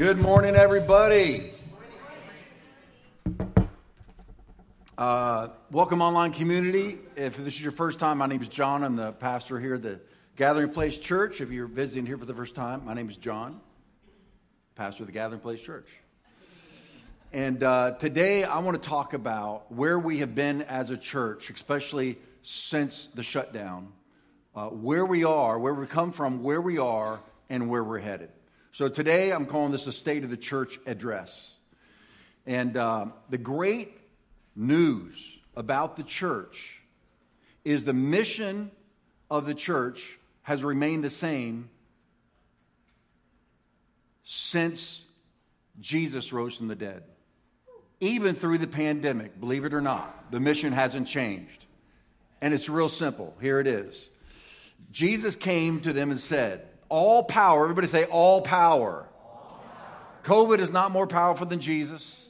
Good morning, everybody. Uh, welcome, online community. If this is your first time, my name is John. I'm the pastor here at the Gathering Place Church. If you're visiting here for the first time, my name is John, pastor of the Gathering Place Church. And uh, today I want to talk about where we have been as a church, especially since the shutdown, uh, where we are, where we come from, where we are, and where we're headed. So today I'm calling this a State of the Church address. And uh, the great news about the church is the mission of the church has remained the same since Jesus rose from the dead. Even through the pandemic, believe it or not, the mission hasn't changed. And it's real simple. Here it is. Jesus came to them and said, All power, everybody say, All power. COVID is not more powerful than Jesus.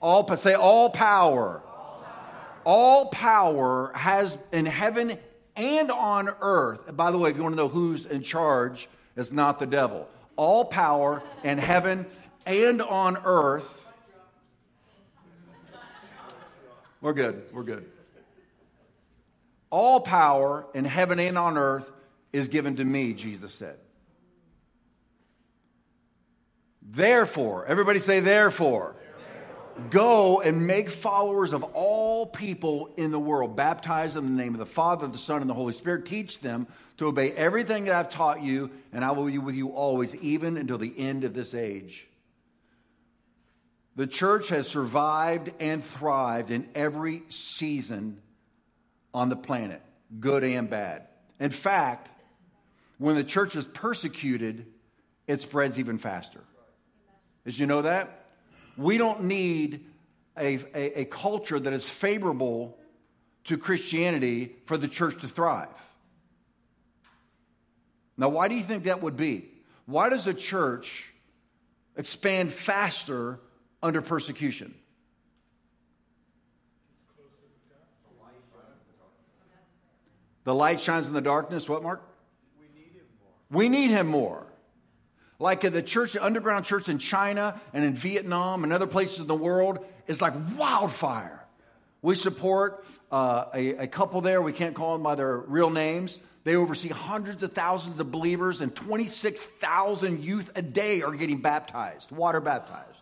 All say all power. all power. All power has in heaven and on earth. By the way, if you want to know who's in charge, it's not the devil. All power in heaven and on earth. We're good. We're good. All power in heaven and on earth is given to me, Jesus said. Therefore, everybody say, therefore. Go and make followers of all people in the world. Baptize them in the name of the Father, the Son, and the Holy Spirit. Teach them to obey everything that I've taught you, and I will be with you always, even until the end of this age. The church has survived and thrived in every season on the planet, good and bad. In fact, when the church is persecuted, it spreads even faster. Did you know that? We don't need a, a, a culture that is favorable to Christianity for the church to thrive. Now, why do you think that would be? Why does a church expand faster under persecution? The light shines in the darkness. What, Mark? We need him more. We need him more. Like the church, the underground church in China and in Vietnam and other places in the world is like wildfire. We support uh, a, a couple there. We can't call them by their real names. They oversee hundreds of thousands of believers, and 26,000 youth a day are getting baptized, water baptized.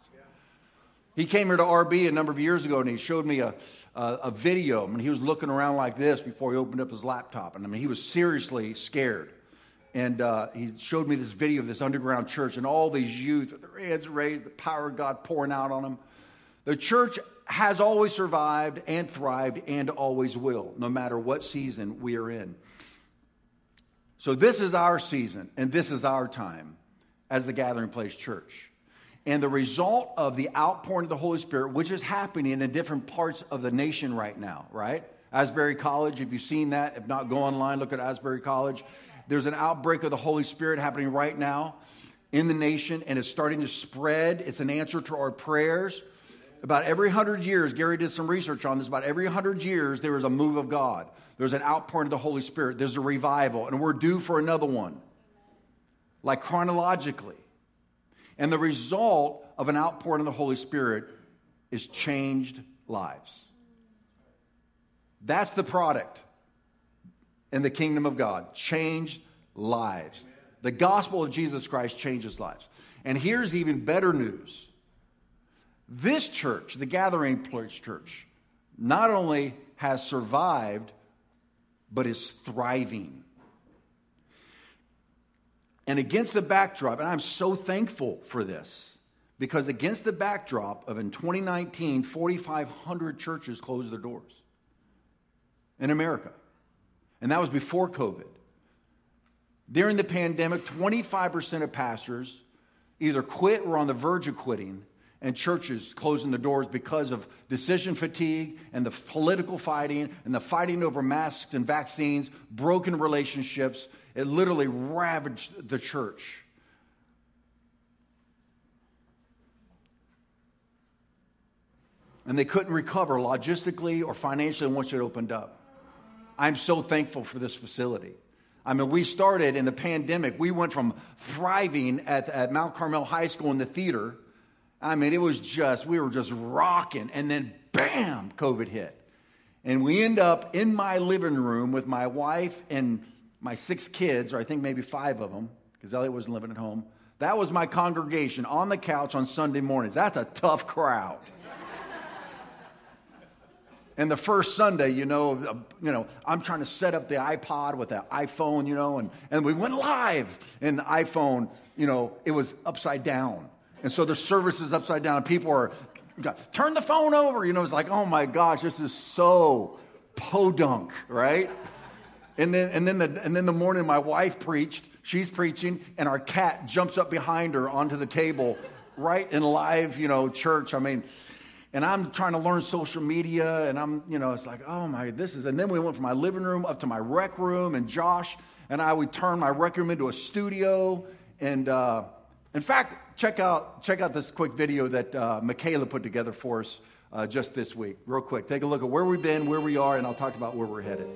He came here to RB a number of years ago and he showed me a, a, a video. I mean, he was looking around like this before he opened up his laptop. And I mean, he was seriously scared and uh, he showed me this video of this underground church and all these youth with their hands raised, the power of God pouring out on them. The church has always survived and thrived and always will, no matter what season we are in. So, this is our season and this is our time as the Gathering Place Church. And the result of the outpouring of the Holy Spirit, which is happening in different parts of the nation right now, right? Asbury College, if you've seen that, if not, go online, look at Asbury College. There's an outbreak of the Holy Spirit happening right now in the nation, and it's starting to spread. It's an answer to our prayers. About every hundred years, Gary did some research on this. About every hundred years, there is a move of God. There's an outpouring of the Holy Spirit. There's a revival, and we're due for another one, like chronologically. And the result of an outpouring of the Holy Spirit is changed lives. That's the product in the kingdom of God. Changed lives. The gospel of Jesus Christ changes lives. And here's even better news. This church, the Gathering Place Church, not only has survived, but is thriving. And against the backdrop, and I'm so thankful for this, because against the backdrop of in 2019, 4,500 churches closed their doors in America. And that was before COVID. During the pandemic, 25% of pastors either quit or on the verge of quitting, and churches closing the doors because of decision fatigue and the political fighting and the fighting over masks and vaccines, broken relationships. It literally ravaged the church. And they couldn't recover logistically or financially once it opened up. I'm so thankful for this facility. I mean, we started in the pandemic. We went from thriving at, at Mount Carmel High School in the theater. I mean, it was just, we were just rocking. And then, bam, COVID hit. And we end up in my living room with my wife and my six kids, or I think maybe five of them, because Elliot wasn't living at home. That was my congregation on the couch on Sunday mornings. That's a tough crowd. And the first Sunday, you know, uh, you know, I'm trying to set up the iPod with the iPhone, you know, and, and we went live. And the iPhone, you know, it was upside down. And so the service is upside down. People are, turn the phone over. You know, it's like, oh my gosh, this is so podunk, right? And then, and, then the, and then the morning my wife preached, she's preaching, and our cat jumps up behind her onto the table right in live, you know, church. I mean, and I'm trying to learn social media, and I'm, you know, it's like, oh my, this is, and then we went from my living room up to my rec room, and Josh and I, would turn my rec room into a studio. And uh, in fact, check out, check out this quick video that uh, Michaela put together for us uh, just this week. Real quick, take a look at where we've been, where we are, and I'll talk about where we're headed.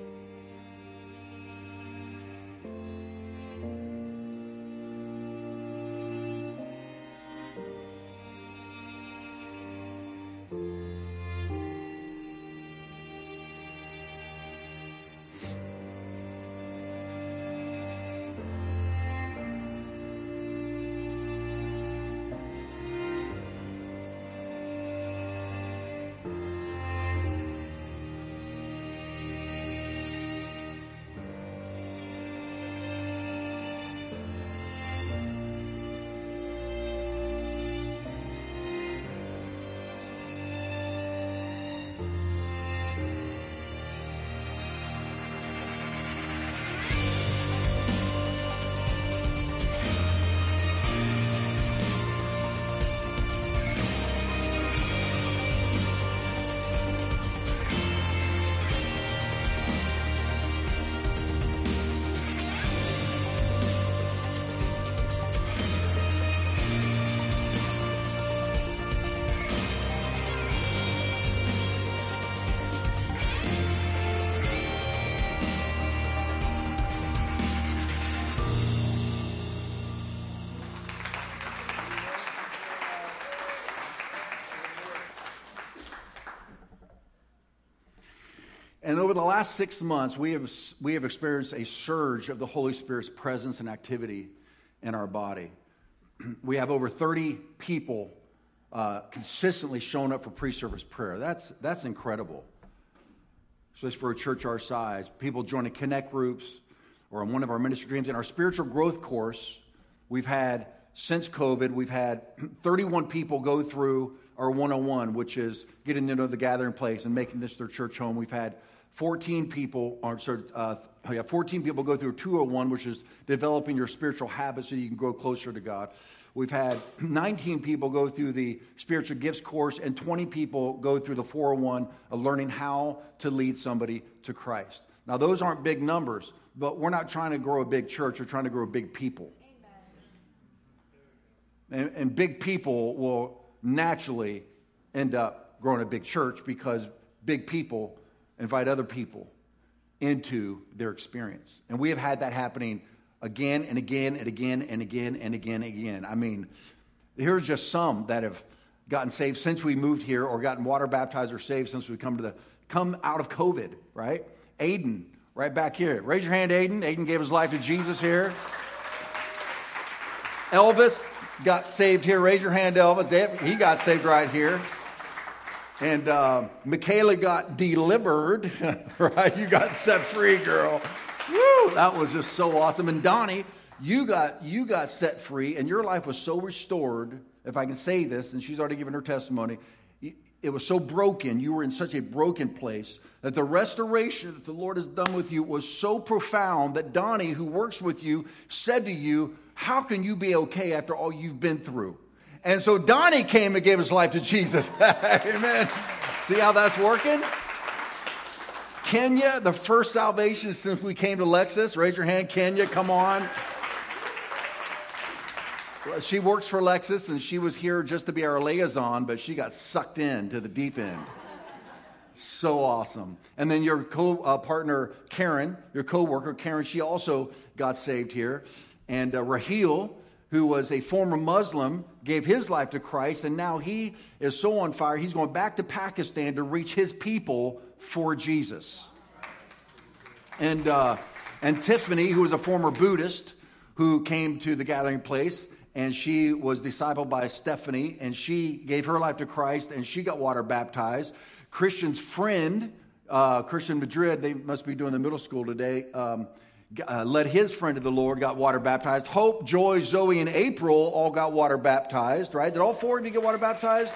Over the last six months, we have, we have experienced a surge of the Holy Spirit's presence and activity in our body. We have over 30 people uh, consistently showing up for pre service prayer. That's, that's incredible. Especially for a church our size. People joining connect groups or in one of our ministry dreams. In our spiritual growth course, we've had, since COVID, we've had 31 people go through our 101, which is getting to know the gathering place and making this their church home. We've had 14 people, or sorry, uh, yeah, 14 people go through 201, which is developing your spiritual habits so you can grow closer to God. We've had 19 people go through the spiritual gifts course, and 20 people go through the 401 of learning how to lead somebody to Christ. Now, those aren't big numbers, but we're not trying to grow a big church, we're trying to grow big people. And, and big people will naturally end up growing a big church because big people invite other people into their experience. And we have had that happening again and again and again and again and again and again. I mean, here's just some that have gotten saved since we moved here or gotten water baptized or saved since we come to the come out of COVID, right? Aiden, right back here. Raise your hand, Aiden. Aiden gave his life to Jesus here. Elvis got saved here. Raise your hand, Elvis. He got saved right here. And uh, Michaela got delivered, right? You got set free, girl. Woo! That was just so awesome. And Donnie, you got you got set free, and your life was so restored. If I can say this, and she's already given her testimony, it was so broken. You were in such a broken place that the restoration that the Lord has done with you was so profound that Donnie, who works with you, said to you, "How can you be okay after all you've been through?" And so Donnie came and gave his life to Jesus. Amen. See how that's working? Kenya, the first salvation since we came to Lexus. Raise your hand, Kenya, come on. She works for Lexus and she was here just to be our liaison, but she got sucked in to the deep end. So awesome. And then your co uh, partner, Karen, your co worker, Karen, she also got saved here. And uh, Raheel, who was a former Muslim, gave his life to Christ. And now he is so on fire, he's going back to Pakistan to reach his people for Jesus. And, uh, and Tiffany, who was a former Buddhist who came to the gathering place, and she was discipled by Stephanie, and she gave her life to Christ, and she got water baptized. Christian's friend, uh, Christian Madrid, they must be doing the middle school today, um, uh, led his friend to the Lord, got water baptized. Hope, Joy, Zoe, and April all got water baptized, right? Did all four of you get water baptized?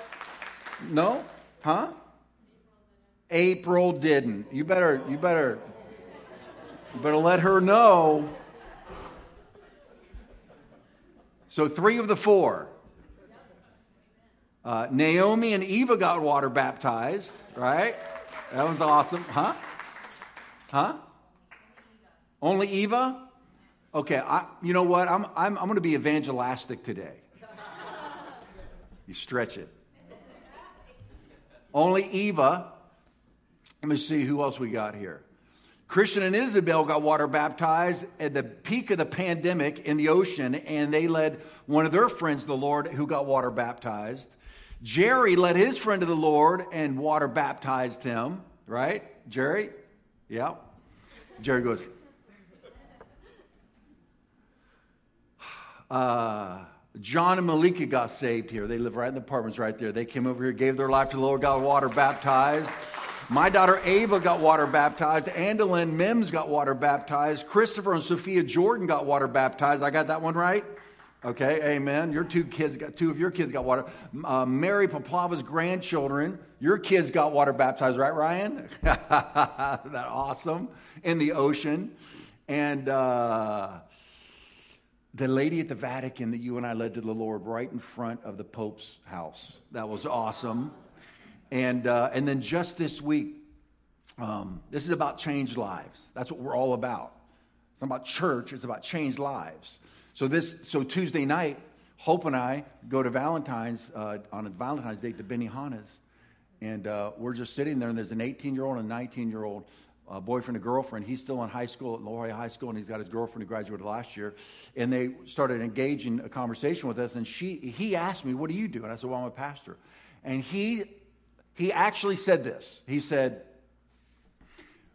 No? Huh? April didn't. You better, you better, you better let her know. So three of the four. Uh, Naomi and Eva got water baptized, right? That was awesome. Huh? Huh? Only Eva? Okay, I, you know what? I'm, I'm, I'm going to be evangelistic today. You stretch it. Only Eva. Let me see who else we got here. Christian and Isabel got water baptized at the peak of the pandemic in the ocean, and they led one of their friends the Lord who got water baptized. Jerry led his friend to the Lord and water baptized him, right? Jerry? Yeah. Jerry goes, uh, John and Malika got saved here. They live right in the apartments right there. They came over here, gave their life to the Lord, got water baptized. My daughter Ava got water baptized. Andalyn Mims got water baptized. Christopher and Sophia Jordan got water baptized. I got that one right? Okay, amen. Your two kids got two of your kids got water. Uh, Mary Paplava's grandchildren, your kids got water baptized, right, Ryan? that awesome in the ocean, and uh, the lady at the Vatican that you and I led to the Lord right in front of the Pope's house. That was awesome. And, uh, and then just this week, um, this is about changed lives. That's what we're all about. It's not about church, it's about changed lives. So, this, so Tuesday night, Hope and I go to Valentine's, uh, on a Valentine's date to Benihana's. And uh, we're just sitting there, and there's an 18 year old and a 19 year old boyfriend and girlfriend. He's still in high school at La Jolla High School, and he's got his girlfriend who graduated last year. And they started engaging a conversation with us. And she, he asked me, "What do you do?" And I said, "Well, I'm a pastor." And he he actually said this. He said,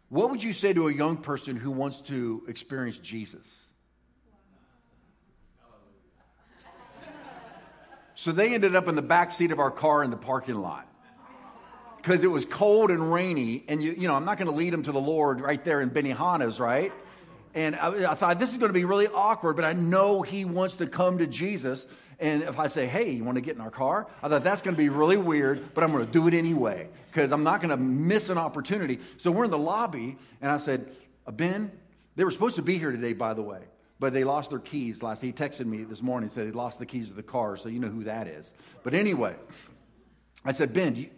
What would you say to a young person who wants to experience Jesus? So they ended up in the back seat of our car in the parking lot because it was cold and rainy. And, you, you know, I'm not going to lead them to the Lord right there in Benihana's, right? And I, I, thought this is going to be really awkward, but I know he wants to come to Jesus. And if I say, hey, you want to get in our car? I thought that's going to be really weird, but I'm going to do it anyway because I'm not going to miss an opportunity. So we're in the lobby, and I said, uh, Ben, they were supposed to be here today, by the way, but they lost their keys last. He texted me this morning said they lost the keys of the car, so you know who that is. But anyway, I said, Ben, you,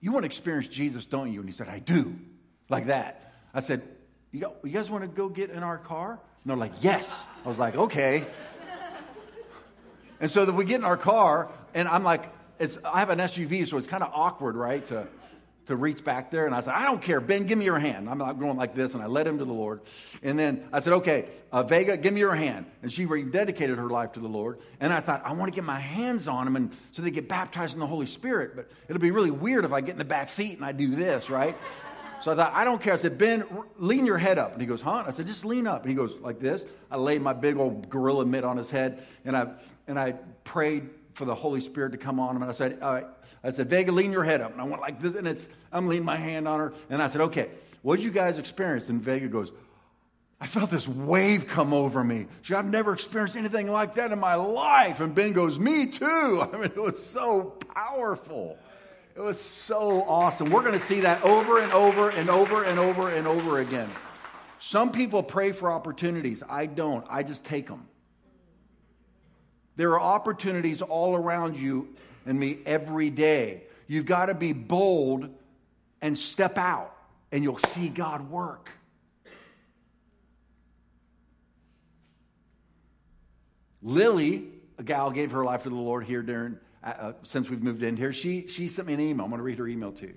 you want to experience Jesus, don't you? And he said, I do. Like that. I said, you, guys want to go get in our car? And they're like, yes. I was like, okay. And so that we get in our car, and I'm like, it's, I have an SUV, so it's kind of awkward, right, to, to reach back there. And I said, I don't care. Ben, give me your hand. I'm not going like this. And I led him to the Lord. And then I said, okay, uh, Vega, give me your hand. And she rededicated her life to the Lord. And I thought, I want to get my hands on them and so they get baptized in the Holy Spirit. But it'll be really weird if I get in the back seat and I do this, right? So I thought, I don't care. I said, Ben, lean your head up. And he goes, huh? I said, just lean up. And he goes, like this. I laid my big old gorilla mitt on his head. And I and I prayed for the Holy Spirit to come on him. And I said. I said, Vega, lean your head up. And I went like this, and it's, I'm leaning my hand on her. And I said, okay, what did you guys experience? And Vega goes, I felt this wave come over me. She, I've never experienced anything like that in my life. And Ben goes, me too. I mean, it was so powerful. It was so awesome. We're going to see that over and over and over and over and over again. Some people pray for opportunities. I don't. I just take them. There are opportunities all around you and me every day. You've got to be bold and step out, and you'll see God work. Lily, a gal gave her life to the Lord here during uh, uh since we've moved in here. She she sent me an email. I'm going to read her email to you.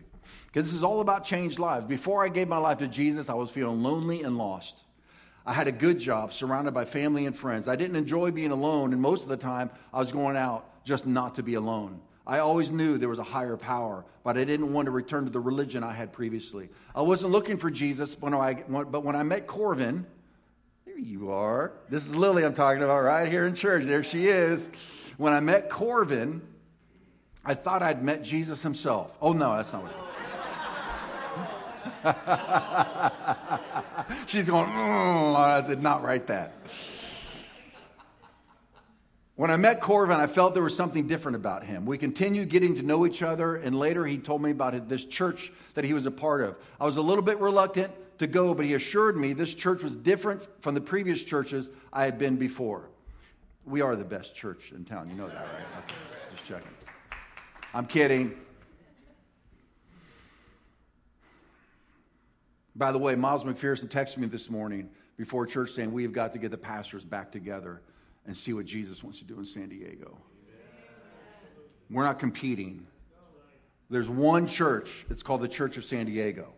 Because this is all about changed lives. Before I gave my life to Jesus, I was feeling lonely and lost. I had a good job, surrounded by family and friends. I didn't enjoy being alone, and most of the time, I was going out just not to be alone. I always knew there was a higher power, but I didn't want to return to the religion I had previously. I wasn't looking for Jesus, but when I, but when I met Corvin, there you are. This is Lily I'm talking about right here in church. There she is. When I met Corvin, I thought I'd met Jesus himself. Oh, no, that's not what She's going, mm, I did not write that. When I met Corvin, I felt there was something different about him. We continued getting to know each other, and later he told me about this church that he was a part of. I was a little bit reluctant to go, but he assured me this church was different from the previous churches I had been before. We are the best church in town. You know that, right? Just checking. I'm kidding. By the way, Miles McPherson texted me this morning before church saying we have got to get the pastors back together and see what Jesus wants to do in San Diego. We're not competing. There's one church, it's called the Church of San Diego.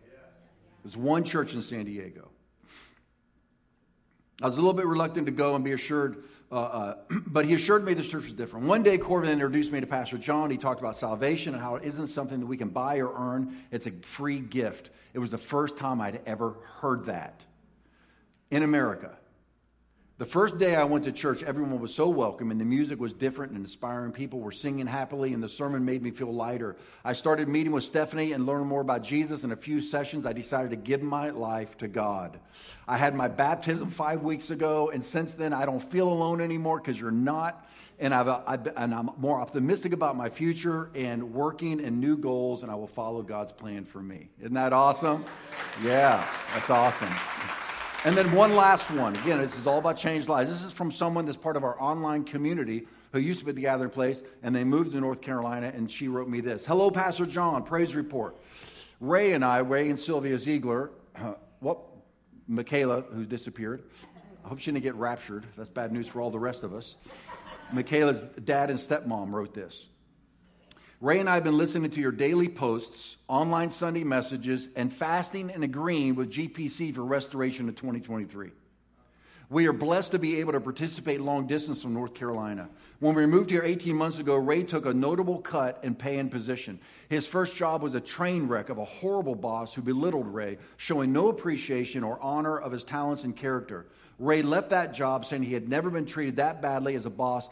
There's one church in San Diego. I was a little bit reluctant to go and be assured, uh, uh, but he assured me this church was different. One day, Corvin introduced me to Pastor John. He talked about salvation and how it isn't something that we can buy or earn, it's a free gift. It was the first time I'd ever heard that in America. The first day I went to church, everyone was so welcome, and the music was different and inspiring. People were singing happily, and the sermon made me feel lighter. I started meeting with Stephanie and learning more about Jesus. In a few sessions, I decided to give my life to God. I had my baptism five weeks ago, and since then, I don't feel alone anymore because you're not. And, I've, uh, I've, and I'm more optimistic about my future and working in new goals, and I will follow God's plan for me. Isn't that awesome? Yeah, that's awesome. And then one last one. Again, this is all about changed lives. This is from someone that's part of our online community who used to be at the gathering place, and they moved to North Carolina, and she wrote me this Hello, Pastor John, praise report. Ray and I, Ray and Sylvia Ziegler, uh, well, Michaela, who disappeared, I hope she didn't get raptured. That's bad news for all the rest of us. Michaela's dad and stepmom wrote this. Ray and I have been listening to your daily posts, online Sunday messages, and fasting and agreeing with GPC for restoration of 2023. We are blessed to be able to participate long distance from North Carolina. When we moved here 18 months ago, Ray took a notable cut in pay and position. His first job was a train wreck of a horrible boss who belittled Ray, showing no appreciation or honor of his talents and character. Ray left that job saying he had never been treated that badly as a boss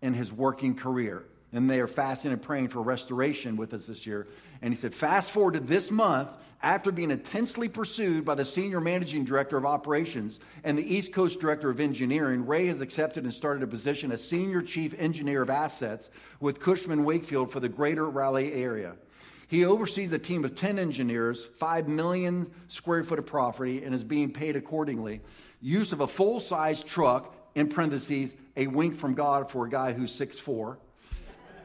in his working career and they are fasting and praying for restoration with us this year. And he said, fast forward to this month, after being intensely pursued by the senior managing director of operations and the East Coast director of engineering, Ray has accepted and started a position as senior chief engineer of assets with Cushman Wakefield for the greater Raleigh area. He oversees a team of 10 engineers, 5 million square foot of property, and is being paid accordingly. Use of a full size truck, in parentheses, a wink from God for a guy who's 6'4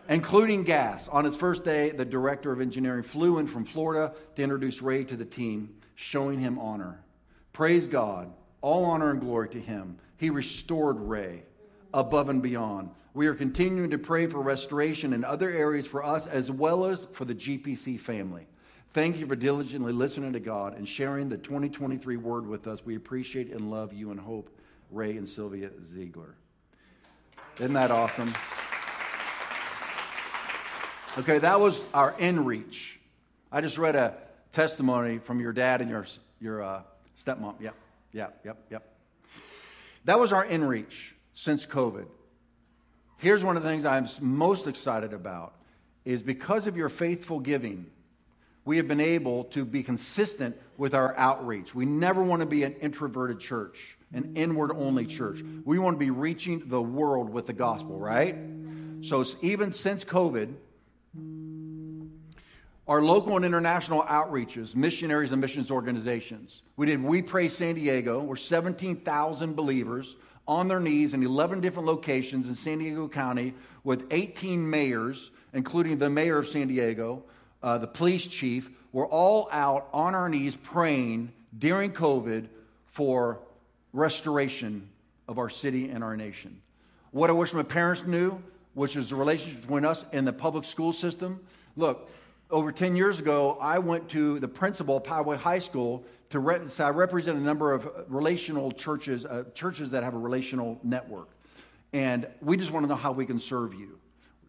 including gas. On its first day, the director of engineering flew in from Florida to introduce Ray to the team, showing him honor. Praise God. All honor and glory to him. He restored Ray above and beyond. We are continuing to pray for restoration in other areas for us as well as for the GPC family. Thank you for diligently listening to God and sharing the 2023 word with us. We appreciate and love you and hope, Ray and Sylvia Ziegler. Isn't that awesome? Okay, that was our in reach. I just read a testimony from your dad and your, your uh, stepmom. Yep, yep, yep, yep. That was our in reach since COVID. Here's one of the things I'm most excited about is because of your faithful giving, we have been able to be consistent with our outreach. We never want to be an introverted church, an inward only church. We want to be reaching the world with the gospel, right? So even since COVID, our local and international outreaches, missionaries and missions organizations. We did We Pray San Diego, where 17,000 believers on their knees in 11 different locations in San Diego County with 18 mayors, including the mayor of San Diego, uh, the police chief, were all out on our knees praying during COVID for restoration of our city and our nation. What I wish my parents knew which is the relationship between us and the public school system. Look, over 10 years ago, I went to the principal of Poway High School to re- so I represent a number of relational churches, uh, churches that have a relational network. And we just want to know how we can serve you.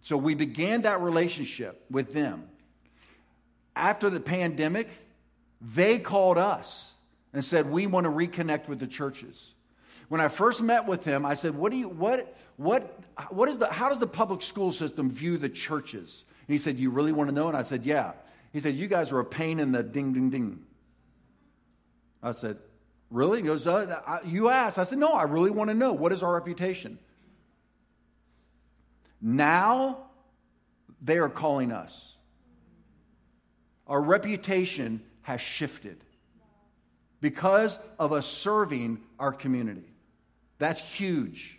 So we began that relationship with them. After the pandemic, they called us and said, We want to reconnect with the churches. When I first met with him, I said, What do you, what, what, what is the, how does the public school system view the churches? And he said, You really want to know? And I said, Yeah. He said, You guys are a pain in the ding, ding, ding. I said, Really? He goes, uh, You asked. I said, No, I really want to know. What is our reputation? Now they are calling us. Our reputation has shifted because of us serving our community. That's huge.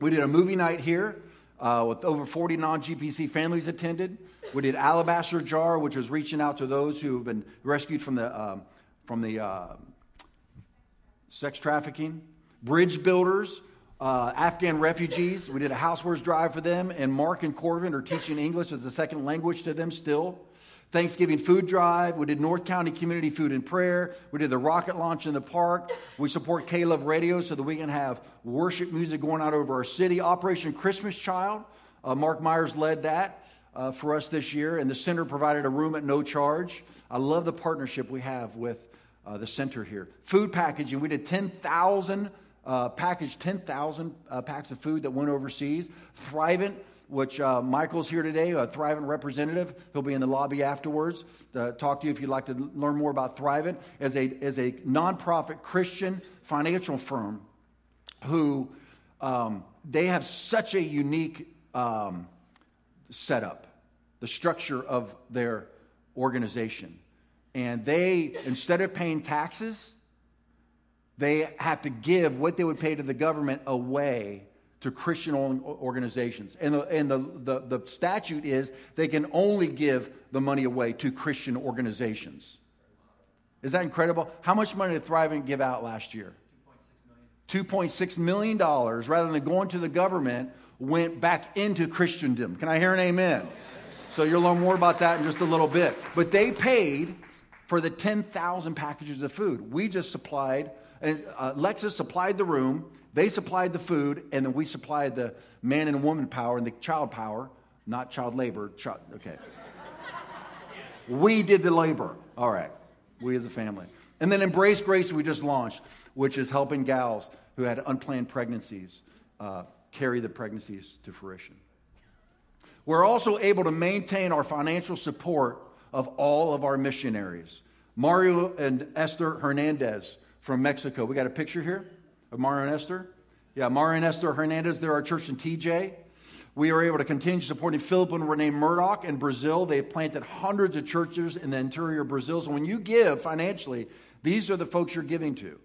We did a movie night here uh, with over 40 non GPC families attended. We did Alabaster Jar, which was reaching out to those who have been rescued from the, um, from the uh, sex trafficking. Bridge Builders, uh, Afghan refugees. We did a housewares drive for them, and Mark and Corvin are teaching English as a second language to them still. Thanksgiving food drive. We did North County Community Food and Prayer. We did the rocket launch in the park. We support K Love Radio so that we can have worship music going out over our city. Operation Christmas Child. Uh, Mark Myers led that uh, for us this year, and the center provided a room at no charge. I love the partnership we have with uh, the center here. Food packaging. We did 10,000 uh, packaged 10,000 uh, packs of food that went overseas. Thrivent, which uh, Michael's here today, a Thrivent representative. He'll be in the lobby afterwards to talk to you if you'd like to learn more about Thrivent. As a, as a nonprofit Christian financial firm who um, they have such a unique um, setup, the structure of their organization. And they, instead of paying taxes, they have to give what they would pay to the government away to Christian organizations. And, the, and the, the, the statute is they can only give the money away to Christian organizations. Is that incredible? How much money did Thrivent give out last year? $2.6 million, rather than going to the government, went back into Christendom. Can I hear an amen? So you'll learn more about that in just a little bit. But they paid for the 10,000 packages of food. We just supplied and uh, Lexus supplied the room, they supplied the food, and then we supplied the man and woman power and the child power, not child labor. Child, okay. we did the labor. All right. We as a family. And then Embrace Grace, we just launched, which is helping gals who had unplanned pregnancies uh, carry the pregnancies to fruition. We're also able to maintain our financial support of all of our missionaries. Mario and Esther Hernandez from Mexico. We got a picture here Mario and Esther. Yeah, Mario and Esther Hernandez, they're our church in TJ. We are able to continue supporting Philip and Renee Murdoch in Brazil. They planted hundreds of churches in the interior of Brazil. So when you give financially, these are the folks you're giving to.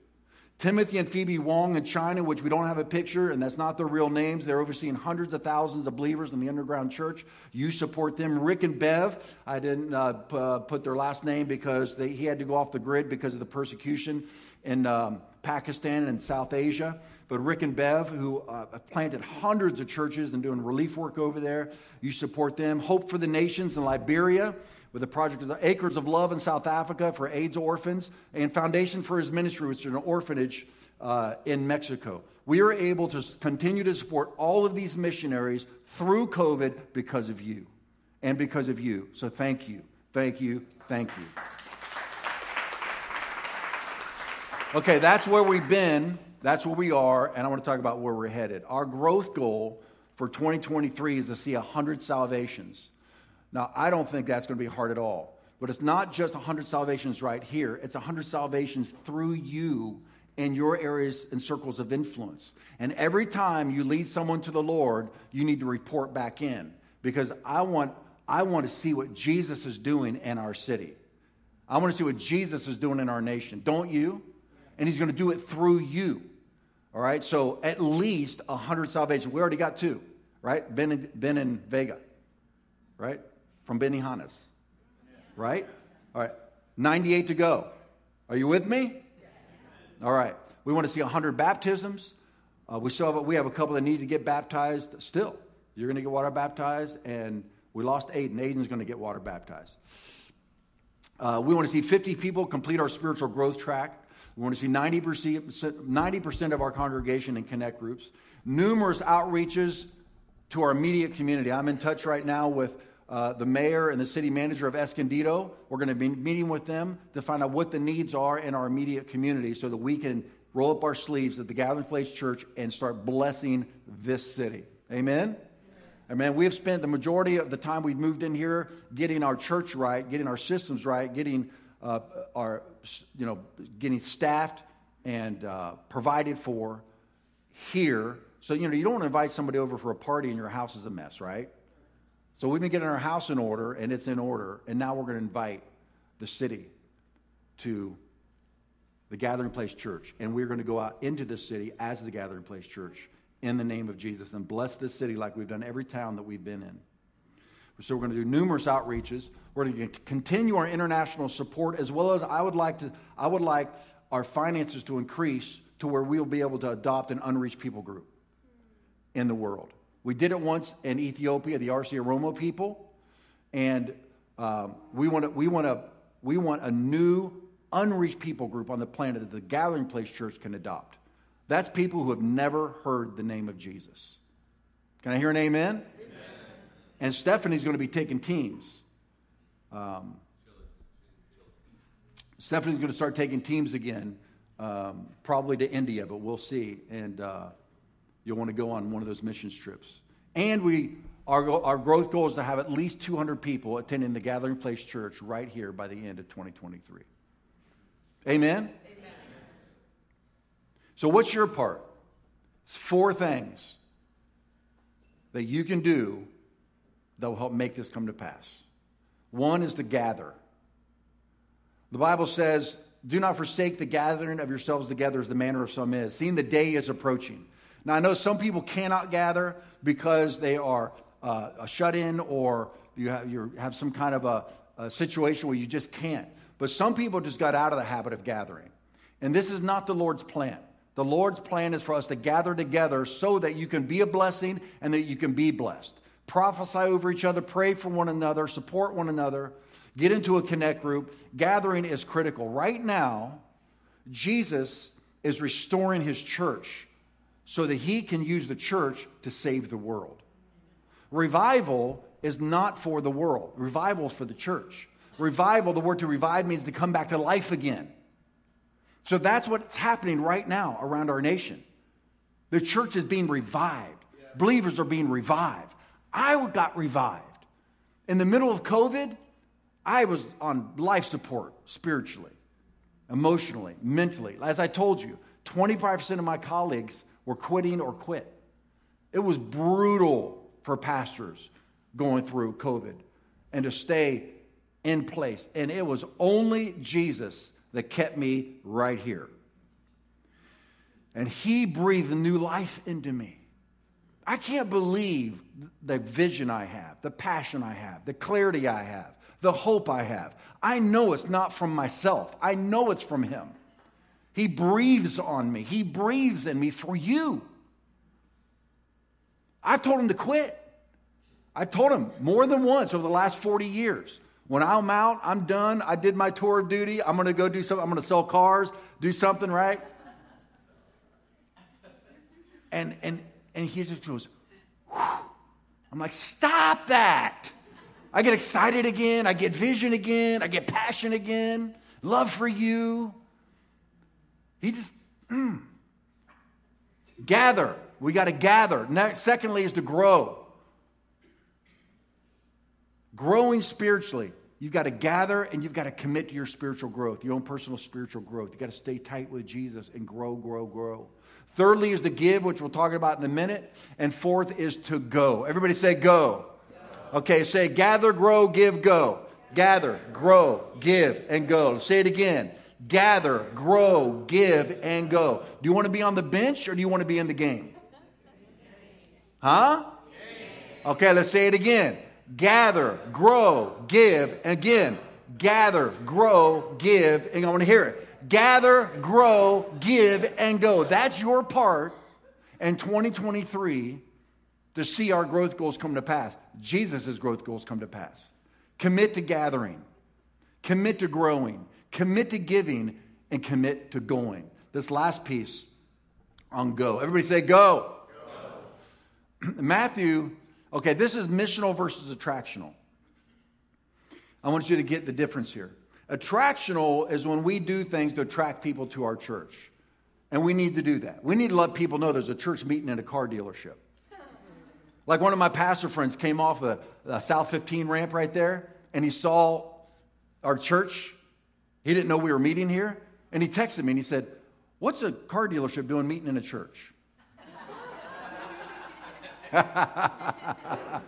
Timothy and Phoebe Wong in China, which we don't have a picture, and that's not their real names. They're overseeing hundreds of thousands of believers in the underground church. You support them. Rick and Bev, I didn't uh, p- uh, put their last name because they, he had to go off the grid because of the persecution in um, Pakistan and South Asia. But Rick and Bev, who uh, have planted hundreds of churches and doing relief work over there, you support them. Hope for the Nations in Liberia with the project of the Acres of Love in South Africa for AIDS orphans, and Foundation for His Ministry, which is an orphanage uh, in Mexico. We are able to continue to support all of these missionaries through COVID because of you and because of you. So thank you, thank you, thank you. Okay, that's where we've been. That's where we are, and I want to talk about where we're headed. Our growth goal for 2023 is to see 100 salvations. Now, I don't think that's going to be hard at all. But it's not just 100 salvations right here, it's 100 salvations through you in your areas and circles of influence. And every time you lead someone to the Lord, you need to report back in because I want, I want to see what Jesus is doing in our city. I want to see what Jesus is doing in our nation. Don't you? And he's going to do it through you. All right, so at least 100 salvations. We already got two, right? Ben, and, ben and Vega, right? From Benny Benihana's, right? All right, 98 to go. Are you with me? All right, we want to see 100 baptisms. Uh, we still have, we have a couple that need to get baptized still. You're going to get water baptized, and We lost Aiden. Aiden's going to get water baptized. Uh, we want to see 50 people complete our spiritual growth track. We want to see 90%, 90% of our congregation in connect groups. Numerous outreaches to our immediate community. I'm in touch right now with uh, the mayor and the city manager of Escondido. We're going to be meeting with them to find out what the needs are in our immediate community so that we can roll up our sleeves at the Gathering Place Church and start blessing this city. Amen? Amen. We have spent the majority of the time we've moved in here getting our church right, getting our systems right, getting uh, our, you know, getting staffed and uh, provided for here. So, you know, you don't want to invite somebody over for a party and your house is a mess, right? So we've been getting our house in order and it's in order. And now we're going to invite the city to the Gathering Place Church. And we're going to go out into the city as the Gathering Place Church in the name of Jesus and bless this city like we've done every town that we've been in. So we're going to do numerous outreaches. We're going to continue our international support as well as I would like to I would like our finances to increase to where we'll be able to adopt an unreached people group in the world. We did it once in Ethiopia, the Arsi Oromo people, and um, we want to, we want to, we want a new unreached people group on the planet that the Gathering Place Church can adopt. That's people who have never heard the name of Jesus. Can I hear an amen? And Stephanie's going to be taking teams. Um, Stephanie's going to start taking teams again, um, probably to India, but we'll see. And uh, you'll want to go on one of those missions trips. And we, our, our growth goal is to have at least 200 people attending the Gathering Place Church right here by the end of 2023. Amen? Amen. So, what's your part? It's four things that you can do that will help make this come to pass. One is to gather. The Bible says, Do not forsake the gathering of yourselves together as the manner of some is, seeing the day is approaching. Now, I know some people cannot gather because they are uh, shut in or you have, you have some kind of a, a situation where you just can't. But some people just got out of the habit of gathering. And this is not the Lord's plan. The Lord's plan is for us to gather together so that you can be a blessing and that you can be blessed. Prophesy over each other, pray for one another, support one another, get into a connect group. Gathering is critical. Right now, Jesus is restoring his church so that he can use the church to save the world. Revival is not for the world, revival is for the church. Revival, the word to revive means to come back to life again. So that's what's happening right now around our nation. The church is being revived, believers are being revived. I got revived. In the middle of COVID, I was on life support spiritually, emotionally, mentally. As I told you, 25% of my colleagues were quitting or quit. It was brutal for pastors going through COVID and to stay in place. And it was only Jesus that kept me right here. And he breathed new life into me. I can't believe the vision I have, the passion I have, the clarity I have, the hope I have. I know it's not from myself, I know it's from him. He breathes on me, He breathes in me for you. I've told him to quit. I've told him more than once over the last 40 years. When I'm out, I'm done. I did my tour of duty. I'm going to go do something. I'm going to sell cars, do something, right? And, and, and he just goes, Whew. I'm like, stop that. I get excited again. I get vision again. I get passion again. Love for you. He just, mm. gather. We got to gather. Next, secondly, is to grow. Growing spiritually. You've got to gather and you've got to commit to your spiritual growth, your own personal spiritual growth. You've got to stay tight with Jesus and grow, grow, grow. Thirdly is to give, which we'll talk about in a minute. And fourth is to go. Everybody say go. go. Okay, say gather, grow, give, go. Gather, grow, give, and go. Say it again gather, grow, give, and go. Do you want to be on the bench or do you want to be in the game? Huh? Okay, let's say it again. Gather, grow, give, and again. Gather, grow, give, and I want to hear it. Gather, grow, give, and go. That's your part in 2023 to see our growth goals come to pass. Jesus' growth goals come to pass. Commit to gathering, commit to growing, commit to giving, and commit to going. This last piece on go. Everybody say go. go. Matthew, okay, this is missional versus attractional. I want you to get the difference here. Attractional is when we do things to attract people to our church. And we need to do that. We need to let people know there's a church meeting in a car dealership. Like one of my pastor friends came off the, the South 15 ramp right there, and he saw our church. He didn't know we were meeting here. And he texted me and he said, What's a car dealership doing meeting in a church?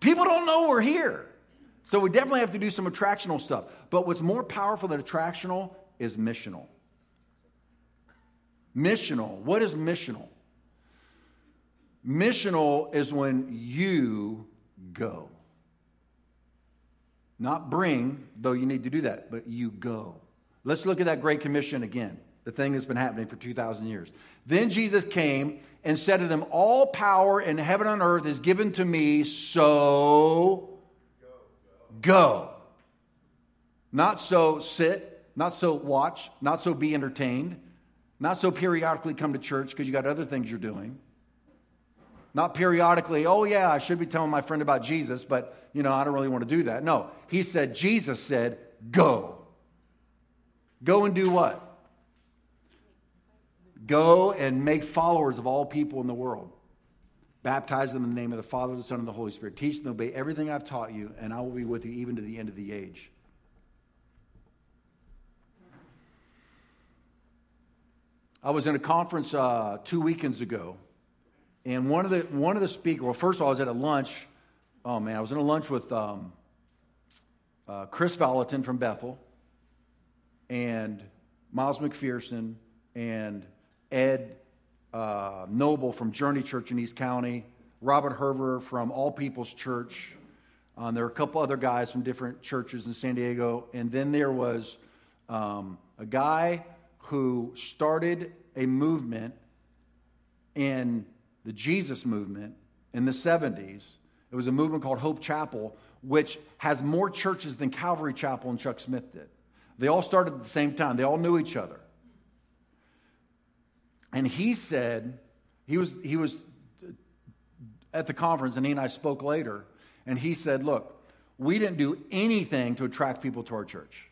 People don't know we're here. So we definitely have to do some attractional stuff. But what's more powerful than attractional is missional. Missional. What is missional? Missional is when you go. Not bring, though you need to do that, but you go. Let's look at that Great Commission again, the thing that's been happening for 2,000 years. Then Jesus came and said to them, All power in heaven and earth is given to me, so go. Not so sit, not so watch, not so be entertained, not so periodically come to church because you got other things you're doing. Not periodically, oh yeah, I should be telling my friend about Jesus, but you know, I don't really want to do that. No, he said, Jesus said, go. Go and do what? Go and make followers of all people in the world. Baptize them in the name of the Father, the Son, and the Holy Spirit. Teach them to obey everything I've taught you, and I will be with you even to the end of the age. I was in a conference uh, two weekends ago, and one of the one of the speakers. Well, first of all, I was at a lunch. Oh man, I was in a lunch with um, uh, Chris Vallotton from Bethel, and Miles McPherson and Ed uh, Noble from Journey Church in East County, Robert Herber from All People's Church. Um, there were a couple other guys from different churches in San Diego. And then there was um, a guy who started a movement in the Jesus movement in the 70s. It was a movement called Hope Chapel, which has more churches than Calvary Chapel and Chuck Smith did. They all started at the same time, they all knew each other. And he said, he was, he was at the conference, and he and I spoke later, and he said, Look, we didn't do anything to attract people to our church.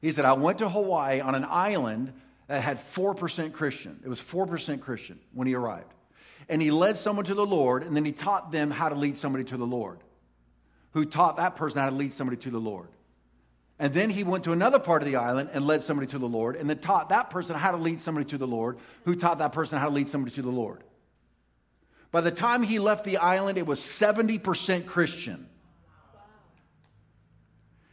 He said, I went to Hawaii on an island that had 4% Christian. It was 4% Christian when he arrived. And he led someone to the Lord, and then he taught them how to lead somebody to the Lord, who taught that person how to lead somebody to the Lord. And then he went to another part of the island and led somebody to the Lord, and then taught that person how to lead somebody to the Lord, who taught that person how to lead somebody to the Lord. By the time he left the island, it was 70% Christian.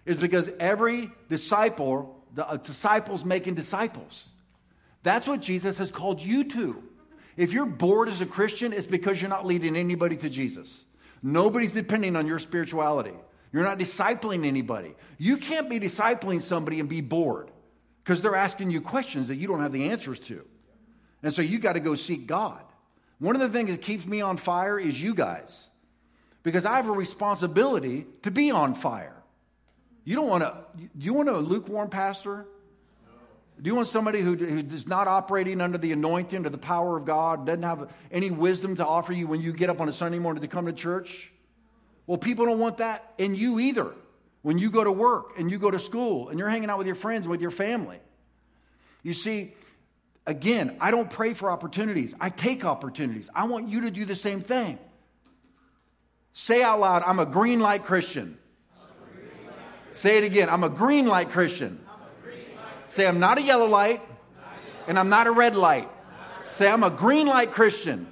It's because every disciple, the uh, disciples making disciples. That's what Jesus has called you to. If you're bored as a Christian, it's because you're not leading anybody to Jesus. Nobody's depending on your spirituality. You're not discipling anybody. You can't be discipling somebody and be bored because they're asking you questions that you don't have the answers to. And so you got to go seek God. One of the things that keeps me on fire is you guys because I have a responsibility to be on fire. You don't want to, do you want a lukewarm pastor? Do you want somebody who, who is not operating under the anointing or the power of God, doesn't have any wisdom to offer you when you get up on a Sunday morning to come to church? Well, people don't want that in you either. When you go to work and you go to school and you're hanging out with your friends and with your family. You see, again, I don't pray for opportunities, I take opportunities. I want you to do the same thing. Say out loud, I'm a green light Christian. Green light. Say it again, I'm a green light Christian. Green light. Say, I'm not a yellow light, and I'm not a red light. Say, I'm a green light Christian.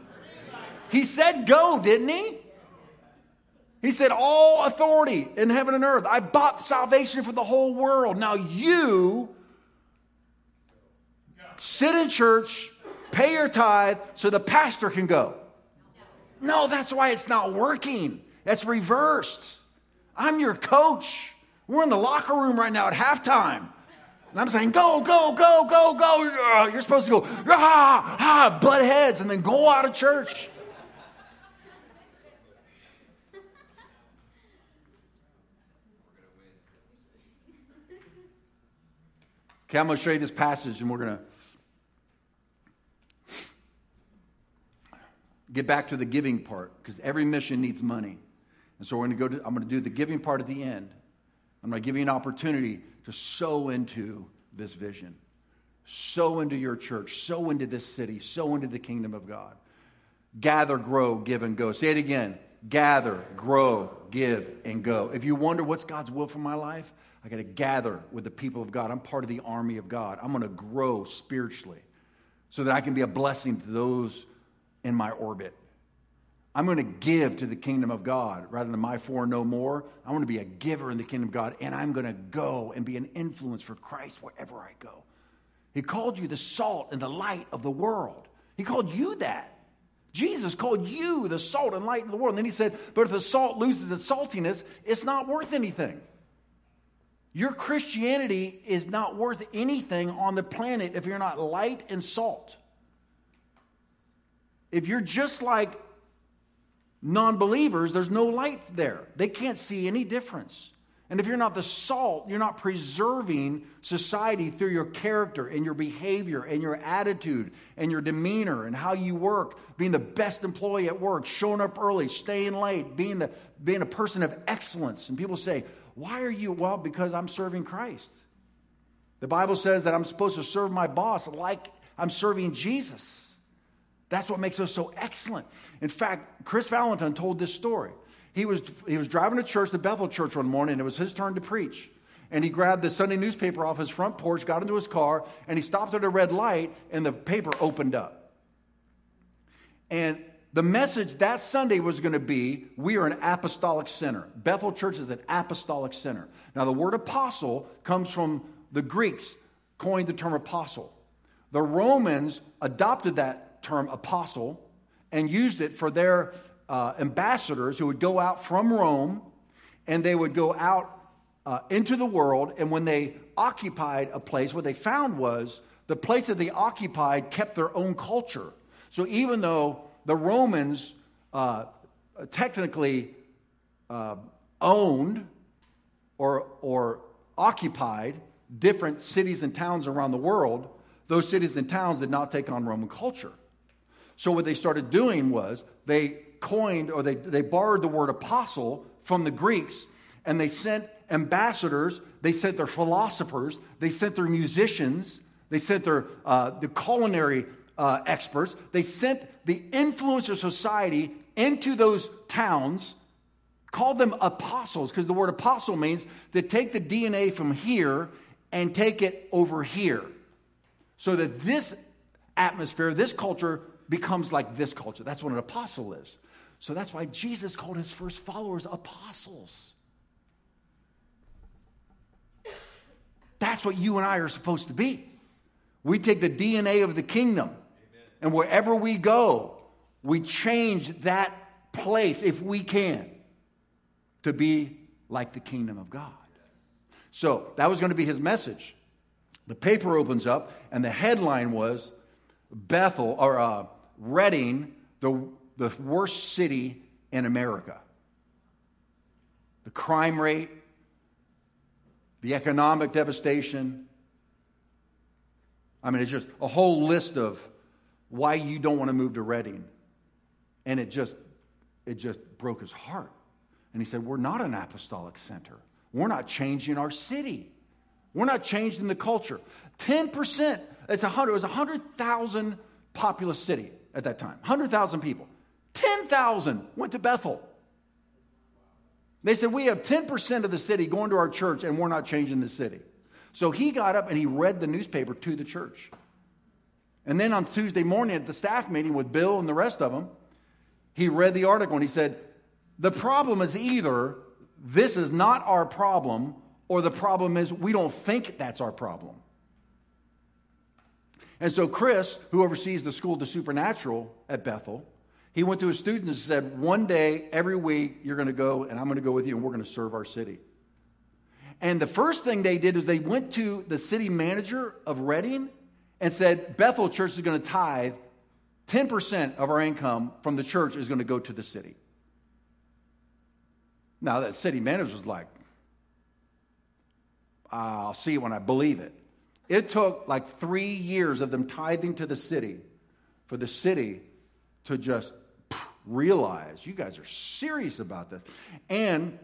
He said go, didn't he? He said, All authority in heaven and earth. I bought salvation for the whole world. Now you sit in church, pay your tithe so the pastor can go. No, that's why it's not working. That's reversed. I'm your coach. We're in the locker room right now at halftime. And I'm saying, go, go, go, go, go. You're supposed to go, ah, ah, butt heads, and then go out of church. Okay, I'm going to show you this passage and we're going to get back to the giving part because every mission needs money. And so we're going to go to, I'm going to do the giving part at the end. I'm going to give you an opportunity to sow into this vision, sow into your church, sow into this city, sow into the kingdom of God. Gather, grow, give, and go. Say it again. Gather, grow, give, and go. If you wonder what's God's will for my life, I got to gather with the people of God. I'm part of the army of God. I'm going to grow spiritually so that I can be a blessing to those in my orbit. I'm going to give to the kingdom of God rather than my four no more. I want to be a giver in the kingdom of God, and I'm going to go and be an influence for Christ wherever I go. He called you the salt and the light of the world. He called you that. Jesus called you the salt and light of the world. And then he said, But if the salt loses its saltiness, it's not worth anything. Your Christianity is not worth anything on the planet if you're not light and salt. If you're just like non believers, there's no light there. They can't see any difference. And if you're not the salt, you're not preserving society through your character and your behavior and your attitude and your demeanor and how you work, being the best employee at work, showing up early, staying late, being, the, being a person of excellence. And people say, Why are you? Well, because I'm serving Christ. The Bible says that I'm supposed to serve my boss like I'm serving Jesus. That's what makes us so excellent. In fact, Chris Vallotton told this story. He was, he was driving to church, the Bethel church, one morning, and it was his turn to preach. And he grabbed the Sunday newspaper off his front porch, got into his car, and he stopped at a red light, and the paper opened up. And the message that Sunday was going to be we are an apostolic center. Bethel Church is an apostolic center. Now, the word apostle comes from the Greeks, coined the term apostle. The Romans adopted that term apostle and used it for their uh, ambassadors who would go out from Rome and they would go out uh, into the world. And when they occupied a place, what they found was the place that they occupied kept their own culture. So even though the Romans uh, technically uh, owned or, or occupied different cities and towns around the world, those cities and towns did not take on Roman culture. So what they started doing was they coined or they, they borrowed the word apostle from the Greeks and they sent ambassadors, they sent their philosophers, they sent their musicians, they sent their uh, the culinary uh, experts, they sent the influence of society into those towns, called them apostles, because the word apostle means to take the DNA from here and take it over here. So that this atmosphere, this culture becomes like this culture. That's what an apostle is. So that's why Jesus called his first followers apostles. That's what you and I are supposed to be. We take the DNA of the kingdom. And wherever we go, we change that place, if we can, to be like the kingdom of God. So that was going to be his message. The paper opens up, and the headline was Bethel, or uh, Redding, the, the worst city in America. The crime rate, the economic devastation. I mean, it's just a whole list of why you don't want to move to Redding. And it just, it just broke his heart. And he said, We're not an apostolic center. We're not changing our city. We're not changing the culture. 10%, it's 100, it was a 100,000 populous city at that time 100,000 people. 10,000 went to Bethel. They said, We have 10% of the city going to our church, and we're not changing the city. So he got up and he read the newspaper to the church. And then on Tuesday morning at the staff meeting with Bill and the rest of them, he read the article and he said, The problem is either this is not our problem, or the problem is we don't think that's our problem. And so, Chris, who oversees the School of the Supernatural at Bethel, he went to his students and said, One day, every week, you're going to go, and I'm going to go with you, and we're going to serve our city. And the first thing they did is they went to the city manager of Redding and said, Bethel Church is going to tithe 10% of our income from the church is going to go to the city. Now, that city manager was like, I'll see it when I believe it. It took like three years of them tithing to the city for the city to just realize you guys are serious about this. And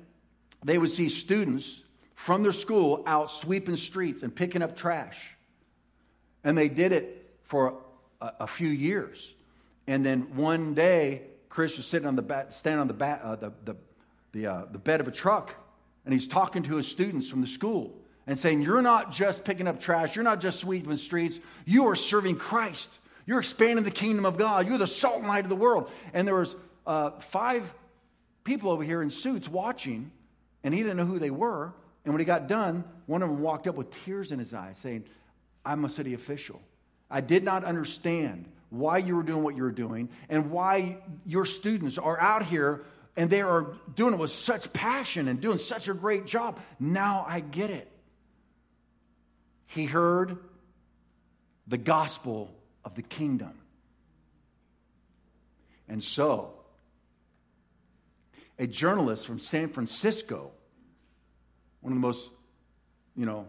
they would see students from their school out sweeping streets and picking up trash. And they did it for a, a few years. And then one day, Chris was sitting on the back, standing on the, back, uh, the, the, the, uh, the bed of a truck, and he's talking to his students from the school and saying, You're not just picking up trash, you're not just sweeping streets, you are serving Christ. You're expanding the kingdom of God. You're the salt and light of the world. And there was uh, five people over here in suits watching, and he didn't know who they were. And when he got done, one of them walked up with tears in his eyes, saying, I'm a city official. I did not understand why you were doing what you were doing and why your students are out here and they are doing it with such passion and doing such a great job. Now I get it. He heard the gospel of the kingdom. And so, a journalist from San Francisco, one of the most, you know,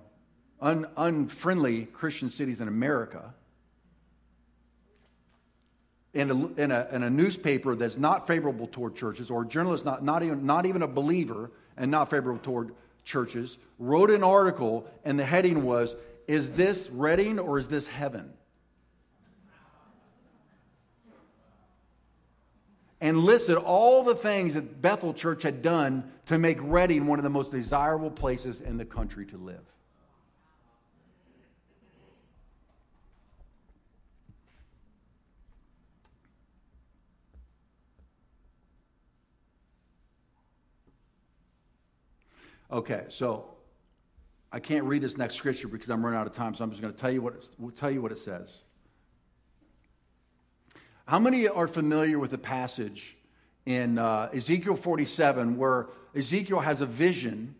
un, unfriendly Christian cities in America, in a, a, a newspaper that's not favorable toward churches, or a journalist not, not, even, not even a believer and not favorable toward churches, wrote an article, and the heading was, Is this Redding or is this heaven? And listed all the things that Bethel Church had done to make Redding one of the most desirable places in the country to live. Okay, so I can't read this next scripture because I'm running out of time, so I'm just going to tell you what it, tell you what it says. How many are familiar with the passage in uh, Ezekiel 47 where Ezekiel has a vision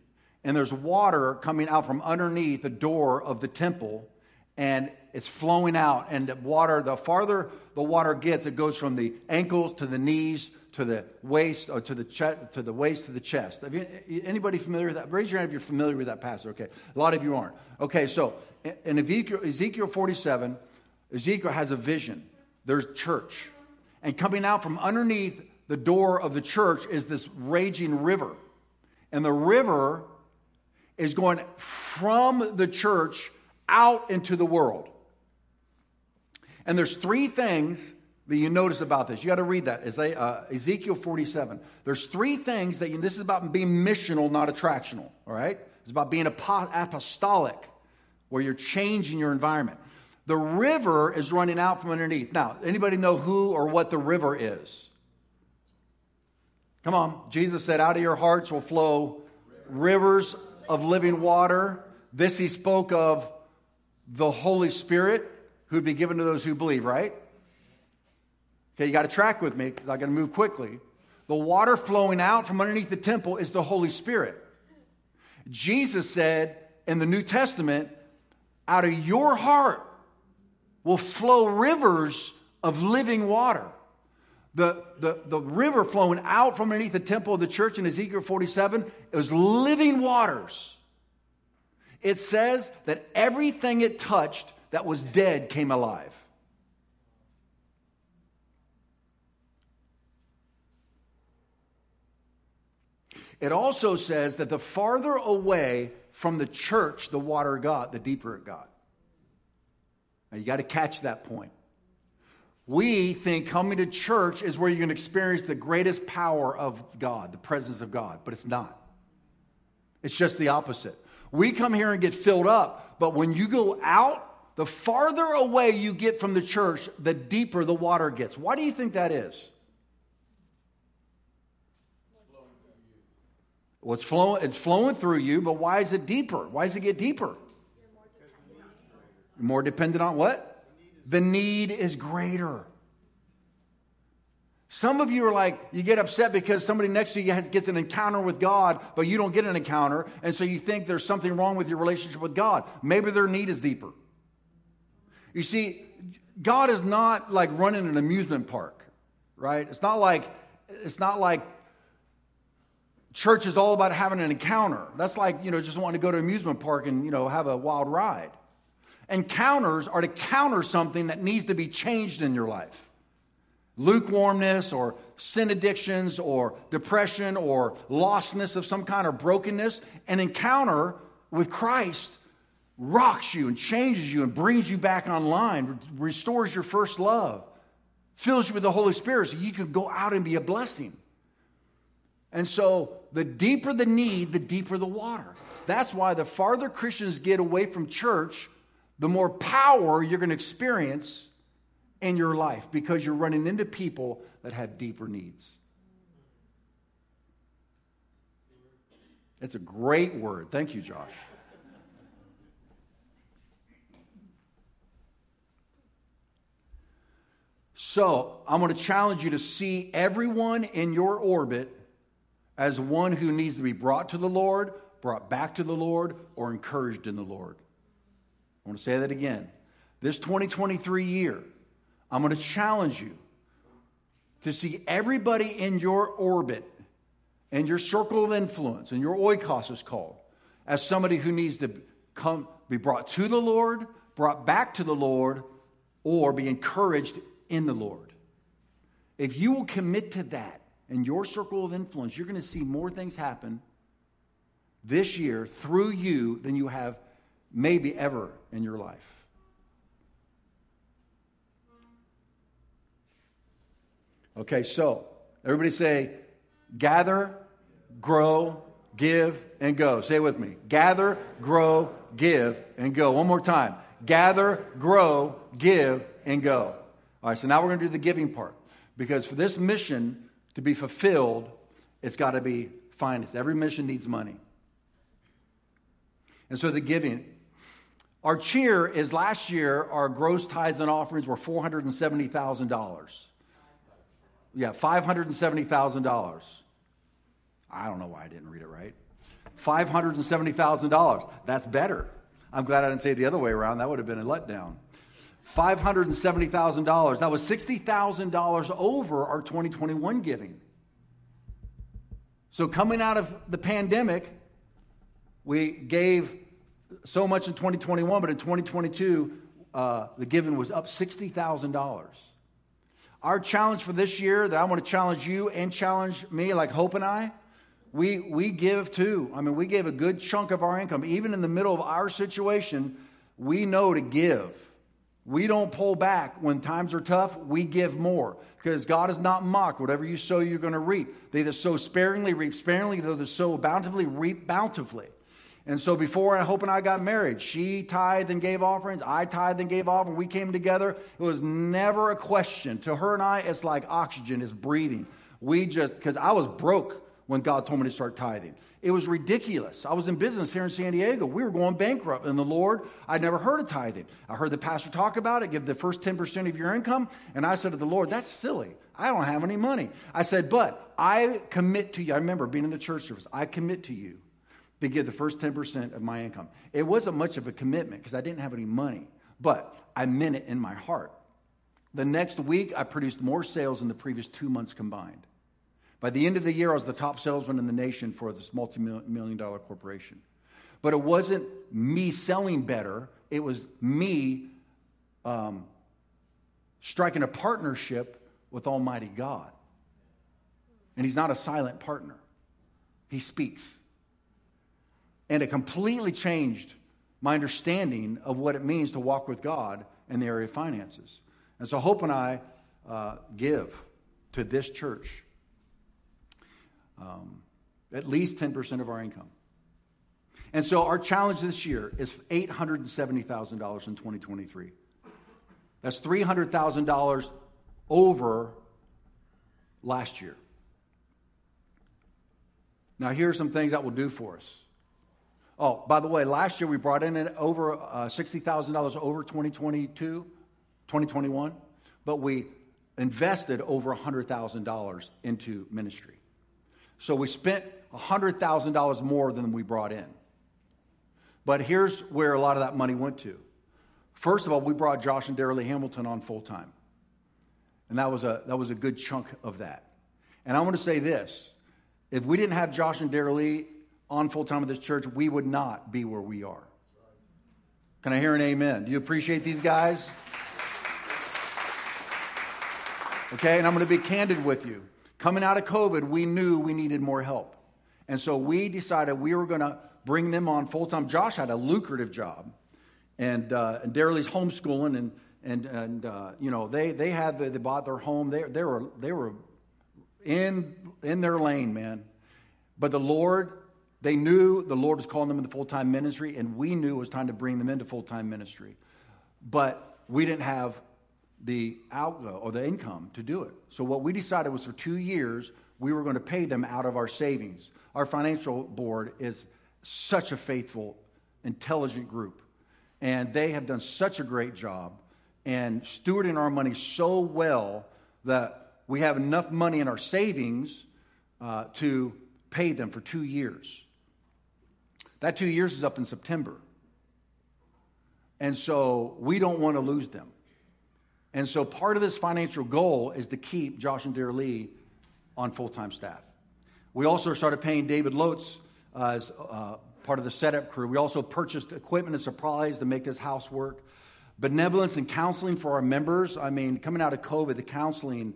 and there's water coming out from underneath the door of the temple and it's flowing out and the water the farther the water gets it goes from the ankles to the knees to the waist or to the chest to the waist to the chest. Have you, anybody familiar with that? Raise your hand if you're familiar with that passage. Okay, a lot of you aren't. Okay, so in Ezekiel, Ezekiel 47, Ezekiel has a vision. There's church, and coming out from underneath the door of the church is this raging river, and the river is going from the church out into the world. And there's three things that you notice about this. You got to read that. Uh, Ezekiel 47. There's three things that you, this is about being missional, not attractional. All right? It's about being apostolic, where you're changing your environment. The river is running out from underneath. Now, anybody know who or what the river is? Come on. Jesus said, Out of your hearts will flow rivers of living water. This he spoke of the Holy Spirit who'd be given to those who believe, right? Okay, you got to track with me because I got to move quickly. The water flowing out from underneath the temple is the Holy Spirit. Jesus said in the New Testament, out of your heart will flow rivers of living water. The, the, the river flowing out from underneath the temple of the church in Ezekiel 47, it was living waters. It says that everything it touched that was dead came alive. It also says that the farther away from the church the water got, the deeper it got. Now you got to catch that point. We think coming to church is where you can experience the greatest power of God, the presence of God, but it's not. It's just the opposite. We come here and get filled up, but when you go out, the farther away you get from the church, the deeper the water gets. Why do you think that is? Well, it's flowing, it's flowing through you, but why is it deeper? Why does it get deeper? More dependent on what? The need is greater. Some of you are like, you get upset because somebody next to you gets an encounter with God, but you don't get an encounter, and so you think there's something wrong with your relationship with God. Maybe their need is deeper. You see, God is not like running an amusement park, right? It's not like it's not like church is all about having an encounter. That's like, you know, just wanting to go to an amusement park and, you know, have a wild ride. Encounters are to counter something that needs to be changed in your life lukewarmness or sin addictions or depression or lostness of some kind or brokenness. An encounter with Christ rocks you and changes you and brings you back online, restores your first love, fills you with the Holy Spirit so you can go out and be a blessing. And so, the deeper the need, the deeper the water. That's why the farther Christians get away from church, the more power you're going to experience in your life because you're running into people that have deeper needs. It's a great word. Thank you, Josh. So, I'm going to challenge you to see everyone in your orbit as one who needs to be brought to the Lord, brought back to the Lord, or encouraged in the Lord. I want to say that again. This 2023 year, I'm going to challenge you to see everybody in your orbit and your circle of influence, and your oikos is called, as somebody who needs to come, be brought to the Lord, brought back to the Lord, or be encouraged in the Lord. If you will commit to that in your circle of influence, you're going to see more things happen this year through you than you have maybe ever in your life. Okay, so everybody say, gather, grow, give, and go. Say with me. Gather, grow, give, and go. One more time. Gather, grow, give, and go. All right, so now we're going to do the giving part. Because for this mission to be fulfilled, it's got to be financed. Every mission needs money. And so the giving. Our cheer is last year, our gross tithes and offerings were $470,000. Yeah, $570,000. I don't know why I didn't read it right. $570,000. That's better. I'm glad I didn't say it the other way around. That would have been a letdown. $570,000. That was $60,000 over our 2021 giving. So, coming out of the pandemic, we gave so much in 2021, but in 2022, uh, the giving was up $60,000. Our challenge for this year that I want to challenge you and challenge me, like Hope and I, we, we give too. I mean, we gave a good chunk of our income. Even in the middle of our situation, we know to give. We don't pull back. When times are tough, we give more. Because God is not mocked. Whatever you sow, you're going to reap. They that sow sparingly reap sparingly, though that sow bountifully reap bountifully. And so before Hope and I got married, she tithed and gave offerings. I tithed and gave offerings. We came together. It was never a question. To her and I, it's like oxygen, it's breathing. We just, because I was broke when God told me to start tithing. It was ridiculous. I was in business here in San Diego. We were going bankrupt. And the Lord, I'd never heard of tithing. I heard the pastor talk about it, give the first 10% of your income. And I said to the Lord, that's silly. I don't have any money. I said, but I commit to you. I remember being in the church service. I commit to you to give the first 10% of my income. It wasn't much of a commitment because I didn't have any money, but I meant it in my heart. The next week, I produced more sales than the previous two months combined. By the end of the year, I was the top salesman in the nation for this multi million dollar corporation. But it wasn't me selling better, it was me um, striking a partnership with Almighty God. And He's not a silent partner, He speaks. And it completely changed my understanding of what it means to walk with God in the area of finances. And so Hope and I uh, give to this church um, at least 10% of our income. And so our challenge this year is $870,000 in 2023. That's $300,000 over last year. Now, here are some things that will do for us. Oh, by the way, last year we brought in over uh, $60,000 over 2022, 2021, but we invested over $100,000 into ministry. So we spent $100,000 more than we brought in. But here's where a lot of that money went to. First of all, we brought Josh and Darilee Hamilton on full time. And that was, a, that was a good chunk of that. And I want to say this if we didn't have Josh and Darilee on full time at this church, we would not be where we are. Can I hear an amen? Do you appreciate these guys? Okay, and I'm going to be candid with you. Coming out of COVID, we knew we needed more help. And so we decided we were going to bring them on full time. Josh had a lucrative job, and, uh, and Darilee's homeschooling, and, and, and uh, you know, they, they had, the, they bought their home. They, they, were, they were in, in their lane, man. But the Lord, they knew the Lord was calling them into full time ministry, and we knew it was time to bring them into full time ministry. But we didn't have the outgo or the income to do it. So what we decided was for two years, we were going to pay them out of our savings. Our financial board is such a faithful, intelligent group. And they have done such a great job and stewarding our money so well that we have enough money in our savings uh, to pay them for two years. That two years is up in September. And so we don't want to lose them. And so part of this financial goal is to keep Josh and Darilee on full time staff. We also started paying David Lotz uh, as uh, part of the setup crew. We also purchased equipment and supplies to make this house work. Benevolence and counseling for our members. I mean, coming out of COVID, the counseling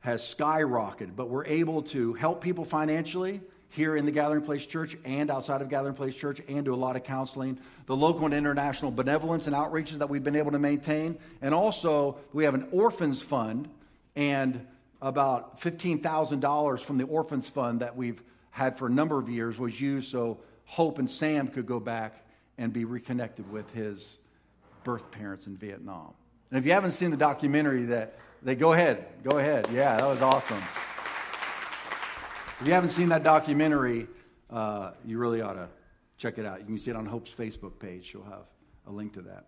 has skyrocketed, but we're able to help people financially here in the Gathering Place Church and outside of Gathering Place Church and do a lot of counseling. The local and international benevolence and outreaches that we've been able to maintain. And also, we have an orphans fund and about $15,000 from the orphans fund that we've had for a number of years was used so Hope and Sam could go back and be reconnected with his birth parents in Vietnam. And if you haven't seen the documentary, that they go ahead, go ahead. Yeah, that was awesome. If you haven't seen that documentary, uh, you really ought to check it out. You can see it on Hope's Facebook page. She'll have a link to that.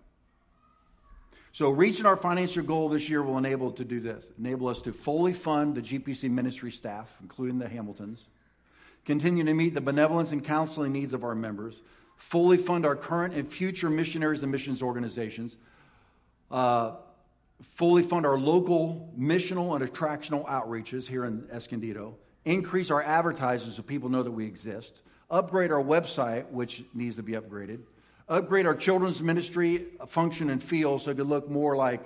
So, reaching our financial goal this year will enable to do this enable us to fully fund the GPC ministry staff, including the Hamiltons, continue to meet the benevolence and counseling needs of our members, fully fund our current and future missionaries and missions organizations, uh, fully fund our local missional and attractional outreaches here in Escondido, increase our advertising so people know that we exist, upgrade our website, which needs to be upgraded upgrade our children's ministry function and feel so it could look more like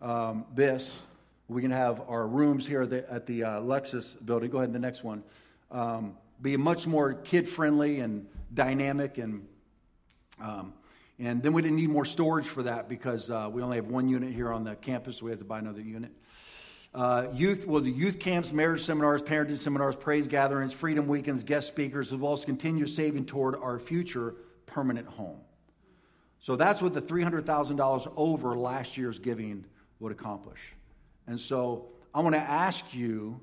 um, this. We can have our rooms here at the, at the uh, Lexus building. Go ahead, the next one. Um, be much more kid friendly and dynamic and um, and then we didn't need more storage for that because uh, we only have one unit here on the campus. So we had to buy another unit. Uh, youth, well, the youth camps, marriage seminars, parenting seminars, praise gatherings, freedom weekends, guest speakers, as well as continue saving toward our future permanent home. So that's what the $300,000 over last year's giving would accomplish. And so I want to ask you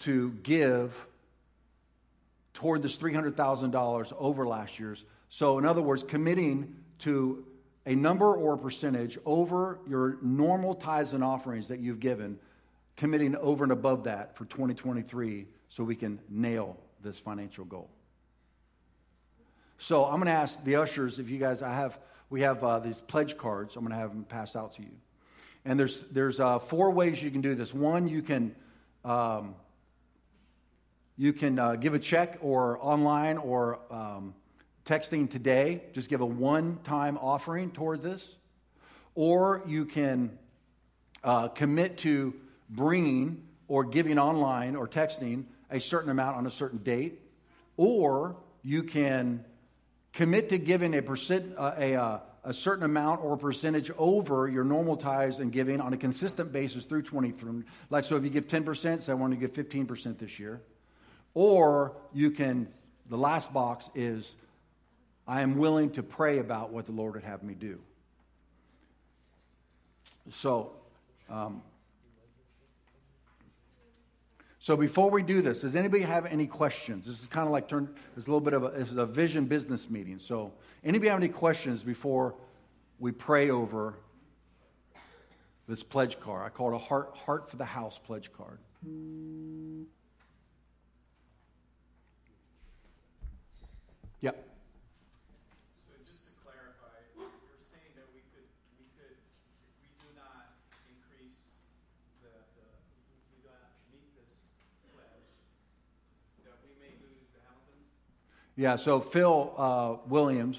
to give toward this $300,000 over last year's. So, in other words, committing to a number or a percentage over your normal tithes and offerings that you've given, committing over and above that for 2023 so we can nail this financial goal. So I'm going to ask the ushers if you guys, I have, we have uh, these pledge cards. I'm going to have them passed out to you. And there's, there's uh, four ways you can do this. One, you can, um, you can uh, give a check or online or um, texting today. Just give a one time offering towards this. Or you can uh, commit to bringing or giving online or texting a certain amount on a certain date. Or you can Commit to giving a, percent, uh, a, uh, a certain amount or percentage over your normal tithes and giving on a consistent basis through 23. Like, so if you give 10%, say I want to give 15% this year. Or you can, the last box is, I am willing to pray about what the Lord would have me do. So, um, so before we do this, does anybody have any questions? This is kind of like turn. It's a little bit of a, this is a vision business meeting. So anybody have any questions before we pray over this pledge card? I call it a heart heart for the house pledge card. Yep. Yeah, so Phil uh, Williams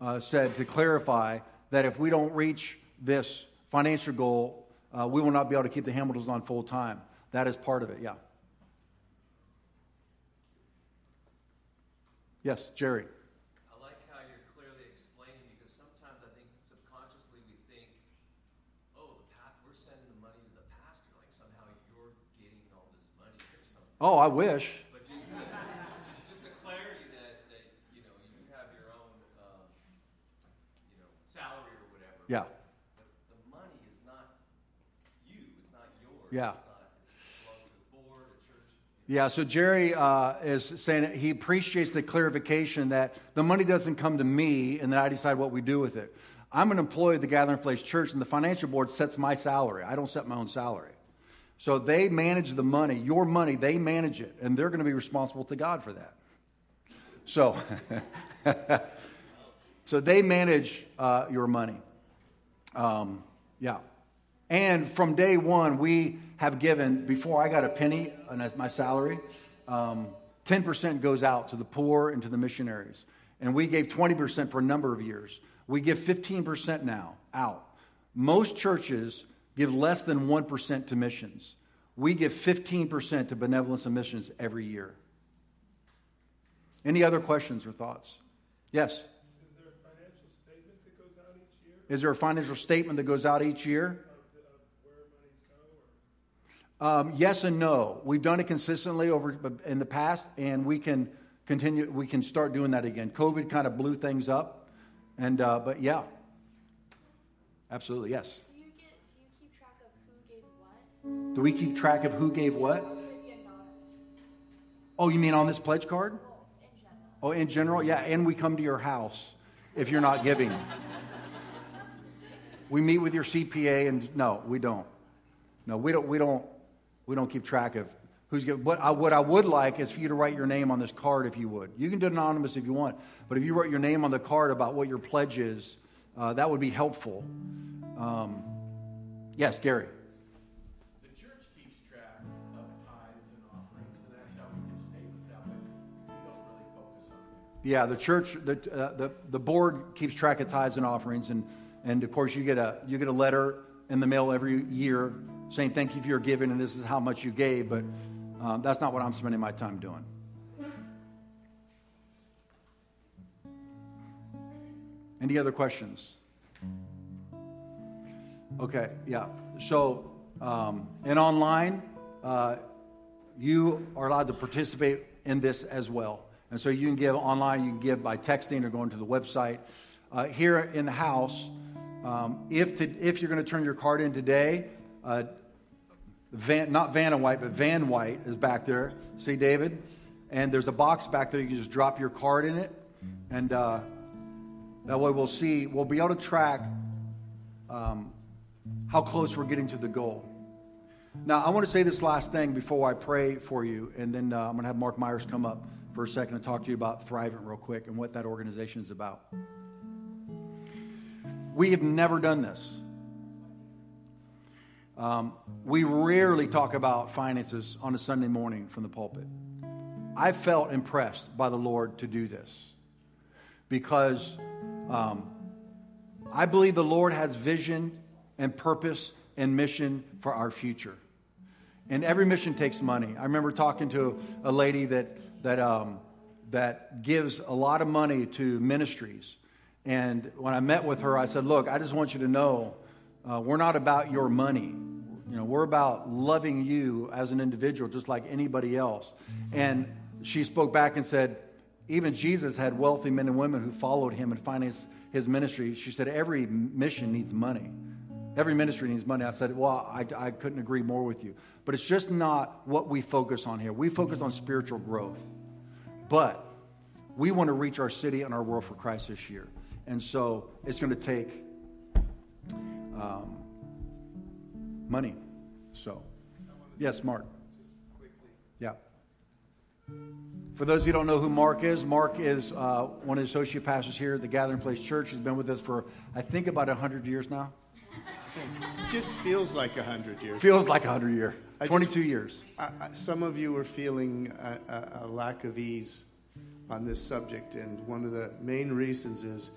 uh, said to clarify that if we don't reach this financial goal, uh, we will not be able to keep the Hamiltons on full time. That is part of it, yeah. Yes, Jerry. I like how you're clearly explaining because sometimes I think subconsciously we think, oh, the path we're sending the money to the pastor, like somehow you're getting all this money or something. Oh, I wish. But just the, just the clarity that, that you know you have your own um, you know salary or whatever. Yeah. But the money is not you. It's not yours. Yeah. It's not. It's it belongs to the board. Yeah, so Jerry uh, is saying he appreciates the clarification that the money doesn't come to me and that I decide what we do with it. I'm an employee of the Gathering Place Church, and the financial board sets my salary. I don't set my own salary. So they manage the money, your money, they manage it, and they're going to be responsible to God for that. So, so they manage uh, your money. Um, yeah. And from day one, we have given, before I got a penny on my salary, um, 10% goes out to the poor and to the missionaries. And we gave 20% for a number of years. We give 15% now out. Most churches give less than 1% to missions. We give 15% to benevolence and missions every year. Any other questions or thoughts? Yes? Is there a financial statement that goes out each year Is there a financial statement that goes out each year? of, the, of where monies go? Or? Um, yes and no. We've done it consistently over in the past, and we can continue. We can start doing that again. COVID kind of blew things up, and uh, but yeah, absolutely yes. Do you get? Do you keep track of who gave what? Do we keep track of who gave what? Or would it be anonymous? Oh, you mean on this pledge card? Well, in general. Oh, in general, yeah. And we come to your house if you're not giving. we meet with your CPA, and no, we don't. No, we don't. We don't. We don't keep track of who's giving. What I, what I would like is for you to write your name on this card, if you would. You can do it anonymous if you want, but if you wrote your name on the card about what your pledge is, uh, that would be helpful. Um, yes, Gary. The church keeps track of tithes and offerings, and that's how we get statements out, we don't really focus on it. Yeah, the church, the, uh, the, the board keeps track of tithes and offerings, and, and of course you get a you get a letter in the mail every year saying thank you for your giving and this is how much you gave, but um, that's not what I'm spending my time doing. Any other questions? Okay, yeah. So, um, and online, uh, you are allowed to participate in this as well. And so you can give online, you can give by texting or going to the website. Uh, here in the house, um, if, to, if you're going to turn your card in today, uh, Van, not Vanna White, but Van White is back there. See, David? And there's a box back there. You can just drop your card in it. And uh, that way we'll see, we'll be able to track um, how close we're getting to the goal. Now, I want to say this last thing before I pray for you, and then uh, I'm going to have Mark Myers come up for a second and talk to you about Thrivent real quick and what that organization is about. We have never done this. Um, we rarely talk about finances on a Sunday morning from the pulpit. I felt impressed by the Lord to do this because um, I believe the Lord has vision and purpose and mission for our future. And every mission takes money. I remember talking to a lady that, that, um, that gives a lot of money to ministries. And when I met with her, I said, Look, I just want you to know uh, we're not about your money. You know, we're about loving you as an individual, just like anybody else. And she spoke back and said, even Jesus had wealthy men and women who followed him and financed his ministry. She said, every mission needs money. Every ministry needs money. I said, well, I, I couldn't agree more with you. But it's just not what we focus on here. We focus on spiritual growth. But we want to reach our city and our world for Christ this year. And so it's going to take um, money. So, yes, Mark. Yeah. For those of you who don't know who Mark is, Mark is uh, one of the associate pastors here at the Gathering Place Church. He's been with us for, I think, about 100 years now. It just feels like a hundred years. Feels like 100 years. I just- 22 years. I, I, some of you are feeling a, a, a lack of ease on this subject, and one of the main reasons is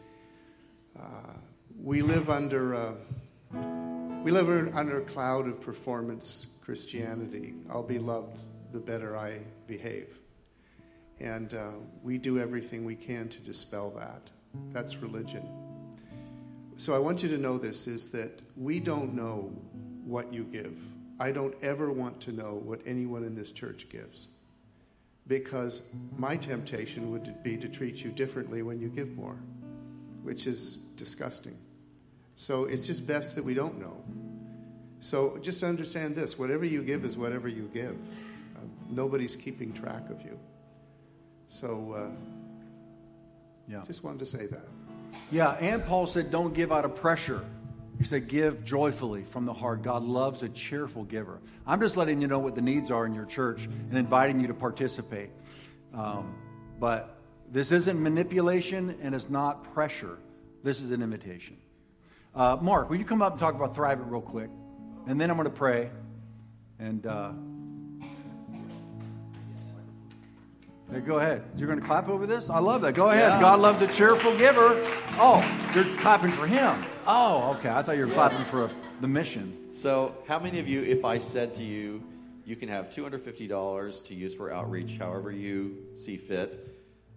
we live under a, we live under a cloud of performance Christianity. I'll be loved the better I behave. And uh, we do everything we can to dispel that. That's religion. So I want you to know this is that we don't know what you give. I don't ever want to know what anyone in this church gives. Because my temptation would be to treat you differently when you give more, which is disgusting. So it's just best that we don't know. So just understand this whatever you give is whatever you give. Um, nobody's keeping track of you. So uh, Yeah. just wanted to say that. Yeah, and Paul said, don't give out of pressure. He said, give joyfully from the heart. God loves a cheerful giver. I'm just letting you know what the needs are in your church and inviting you to participate. Um, but this isn't manipulation and it's not pressure. This is an invitation. Uh, Mark, will you come up and talk about Thrivent real quick? And then I'm going to pray. And uh, go ahead. You're going to clap over this? I love that. Go ahead. Yeah. God loves a cheerful giver. Oh, you're clapping for him. Oh, okay. I thought you were clapping for the mission. So, how many of you, if I said to you, you can have $250 to use for outreach however you see fit,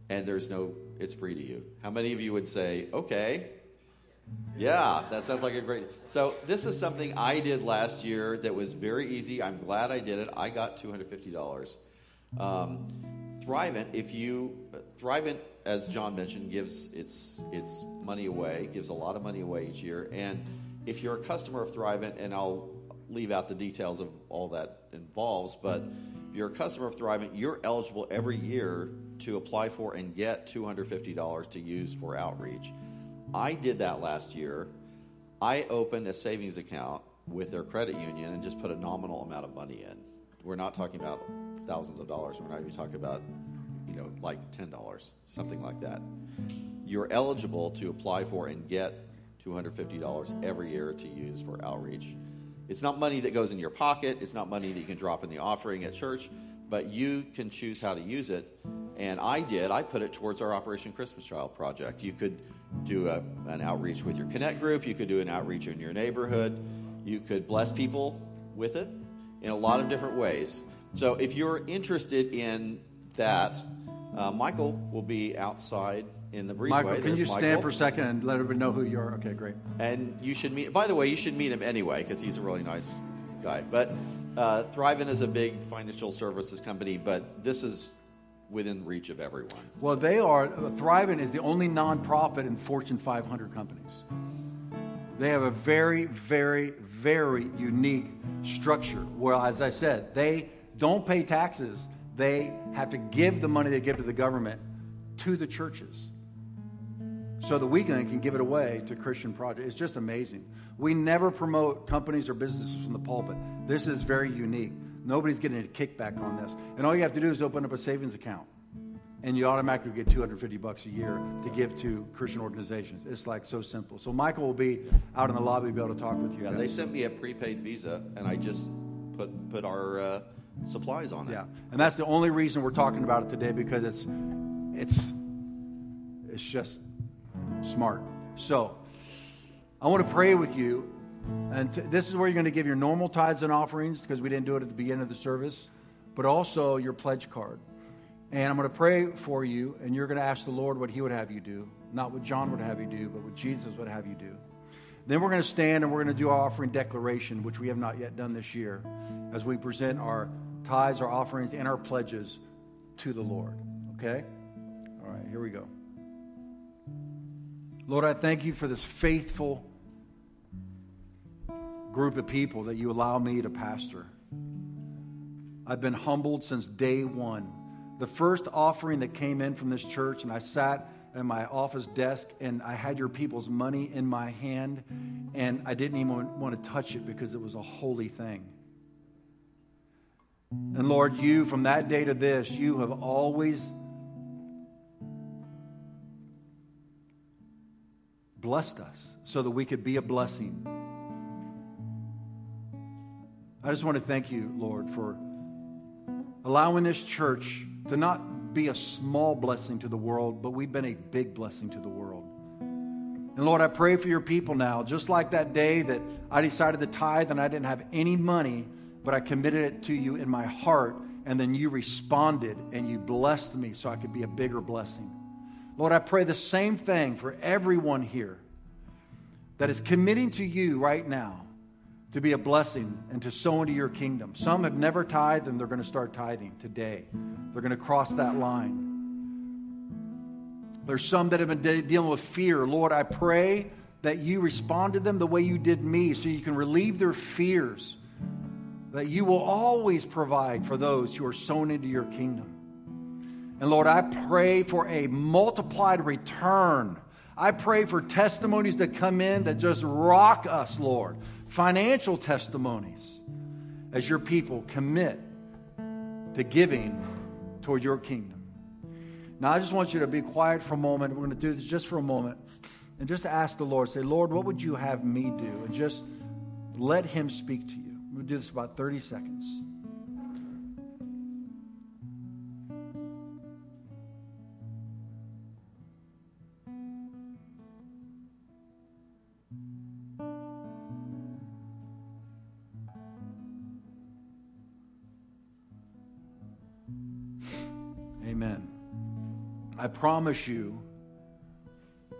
and there's no, it's free to you? How many of you would say, okay? Yeah, that sounds like a great. So, this is something I did last year that was very easy. I'm glad I did it. I got $250. Um, Thrivent, if you Thrivent, as John mentioned, gives its its money away, gives a lot of money away each year. And if you're a customer of Thrivent, and I'll leave out the details of all that involves, but if you're a customer of Thrivent, you're eligible every year to apply for and get $250 to use for outreach. I did that last year. I opened a savings account with their credit union and just put a nominal amount of money in. We're not talking about thousands of dollars. We're not even talking about, you know, like ten dollars, something like that. You're eligible to apply for and get two hundred fifty dollars every year to use for outreach. It's not money that goes in your pocket. It's not money that you can drop in the offering at church, but you can choose how to use it. And I did. I put it towards our Operation Christmas Child project. You could do a, an outreach with your Connect group. You could do an outreach in your neighborhood. You could bless people with it in a lot of different ways. So if you're interested in that, uh, Michael will be outside in the breezeway. Michael, can There's you stand for a second and let everybody know who you are? Okay, great. And you should meet. By the way, you should meet him anyway because he's a really nice guy. But uh, is a big financial services company, but this is within reach of everyone. Well, they are, Thrivent is the only nonprofit in Fortune 500 companies. They have a very, very, very unique structure where, as I said, they don't pay taxes. They have to give the money they give to the government to the churches so that we can, can give it away to Christian projects. It's just amazing. We never promote companies or businesses from the pulpit. This is very unique. Nobody's getting a kickback on this. And all you have to do is open up a savings account. And you automatically get 250 bucks a year to give to Christian organizations. It's like so simple. So Michael will be out in the lobby, be able to talk with you. Yeah, guys. they sent me a prepaid Visa, and I just put put our uh, supplies on it. Yeah, and that's the only reason we're talking about it today because it's it's it's just smart. So I want to pray with you, and t- this is where you're going to give your normal tithes and offerings because we didn't do it at the beginning of the service, but also your pledge card. And I'm going to pray for you, and you're going to ask the Lord what He would have you do, not what John would have you do, but what Jesus would have you do. Then we're going to stand and we're going to do our offering declaration, which we have not yet done this year, as we present our tithes, our offerings, and our pledges to the Lord. Okay? All right, here we go. Lord, I thank you for this faithful group of people that you allow me to pastor. I've been humbled since day one. The first offering that came in from this church, and I sat at my office desk and I had your people's money in my hand, and I didn't even want to touch it because it was a holy thing. And Lord, you, from that day to this, you have always blessed us so that we could be a blessing. I just want to thank you, Lord, for allowing this church to not be a small blessing to the world, but we've been a big blessing to the world. And Lord, I pray for your people now, just like that day that I decided to tithe and I didn't have any money, but I committed it to you in my heart, and then you responded and you blessed me so I could be a bigger blessing. Lord, I pray the same thing for everyone here that is committing to you right now to be a blessing and to sow into your kingdom. Some have never tithed and they're going to start tithing today. They're going to cross that line. There's some that have been de- dealing with fear. Lord, I pray that you respond to them the way you did me so you can relieve their fears. That you will always provide for those who are sown into your kingdom. And Lord, I pray for a multiplied return. I pray for testimonies that come in that just rock us, Lord. Financial testimonies as your people commit to giving toward your kingdom. Now, I just want you to be quiet for a moment. We're going to do this just for a moment and just ask the Lord, say, Lord, what would you have me do? And just let Him speak to you. We'll do this about 30 seconds. Promise you,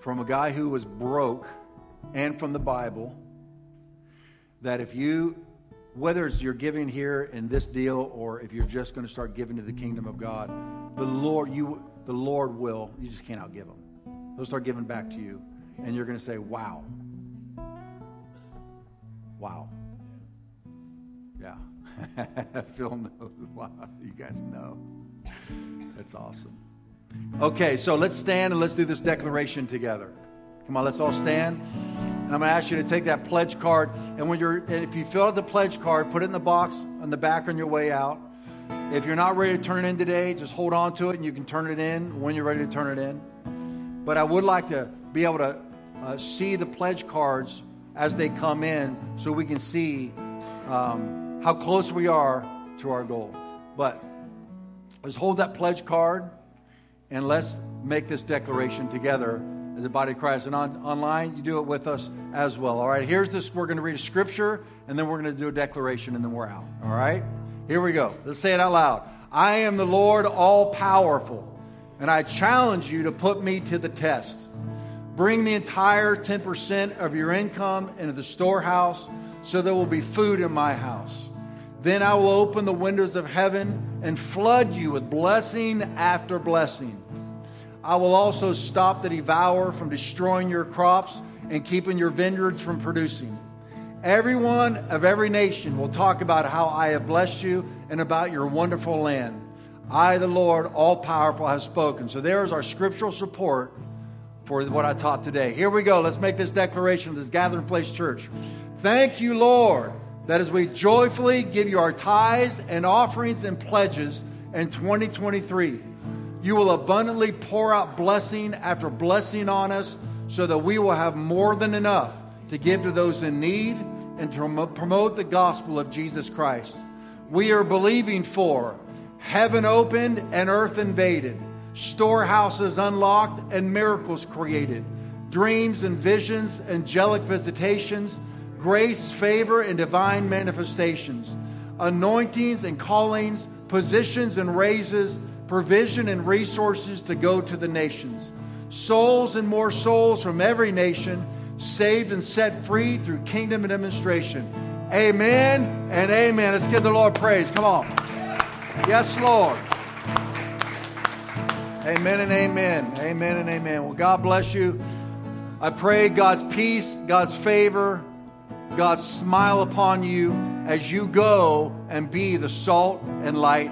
from a guy who was broke and from the Bible, that if you, whether it's you're giving here in this deal or if you're just going to start giving to the kingdom of God, the Lord, you, the Lord will, you just can't outgive them. They'll start giving back to you, and you're going to say, wow. Wow. Yeah. Phil knows. Wow. You guys know. That's awesome. Okay, so let's stand and let's do this declaration together. Come on, let's all stand. And I'm going to ask you to take that pledge card, and when you're, if you fill out the pledge card, put it in the box on the back on your way out. If you're not ready to turn it in today, just hold on to it, and you can turn it in when you're ready to turn it in. But I would like to be able to uh, see the pledge cards as they come in, so we can see um, how close we are to our goal. But let's hold that pledge card and let's make this declaration together as the body of Christ. And on, online, you do it with us as well. All right, here's this. We're going to read a scripture, and then we're going to do a declaration, and then we're out. All right? Here we go. Let's say it out loud. I am the Lord all powerful, and I challenge you to put me to the test. Bring the entire 10% of your income into the storehouse so there will be food in my house. Then I will open the windows of heaven and flood you with blessing after blessing. I will also stop the devourer from destroying your crops and keeping your vineyards from producing. Everyone of every nation will talk about how I have blessed you and about your wonderful land. I, the Lord, all powerful, have spoken. So there is our scriptural support for what I taught today. Here we go. Let's make this declaration of this Gathering Place Church. Thank you, Lord that as we joyfully give you our tithes and offerings and pledges in 2023, you will abundantly pour out blessing after blessing on us so that we will have more than enough to give to those in need and to promote the gospel of Jesus Christ. We are believing for heaven opened and earth invaded, storehouses unlocked and miracles created, dreams and visions, angelic visitations grace, favor, and divine manifestations, anointings and callings, positions and raises, provision and resources to go to the nations, souls and more souls from every nation, saved and set free through kingdom and demonstration. Amen and amen. Let's give the Lord praise. Come on. Yes, Lord. Amen and amen. Amen and amen. Well, God bless you. I pray God's peace, God's favor, God smile upon you as you go and be the salt and light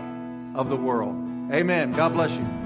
of the world. Amen. God bless you.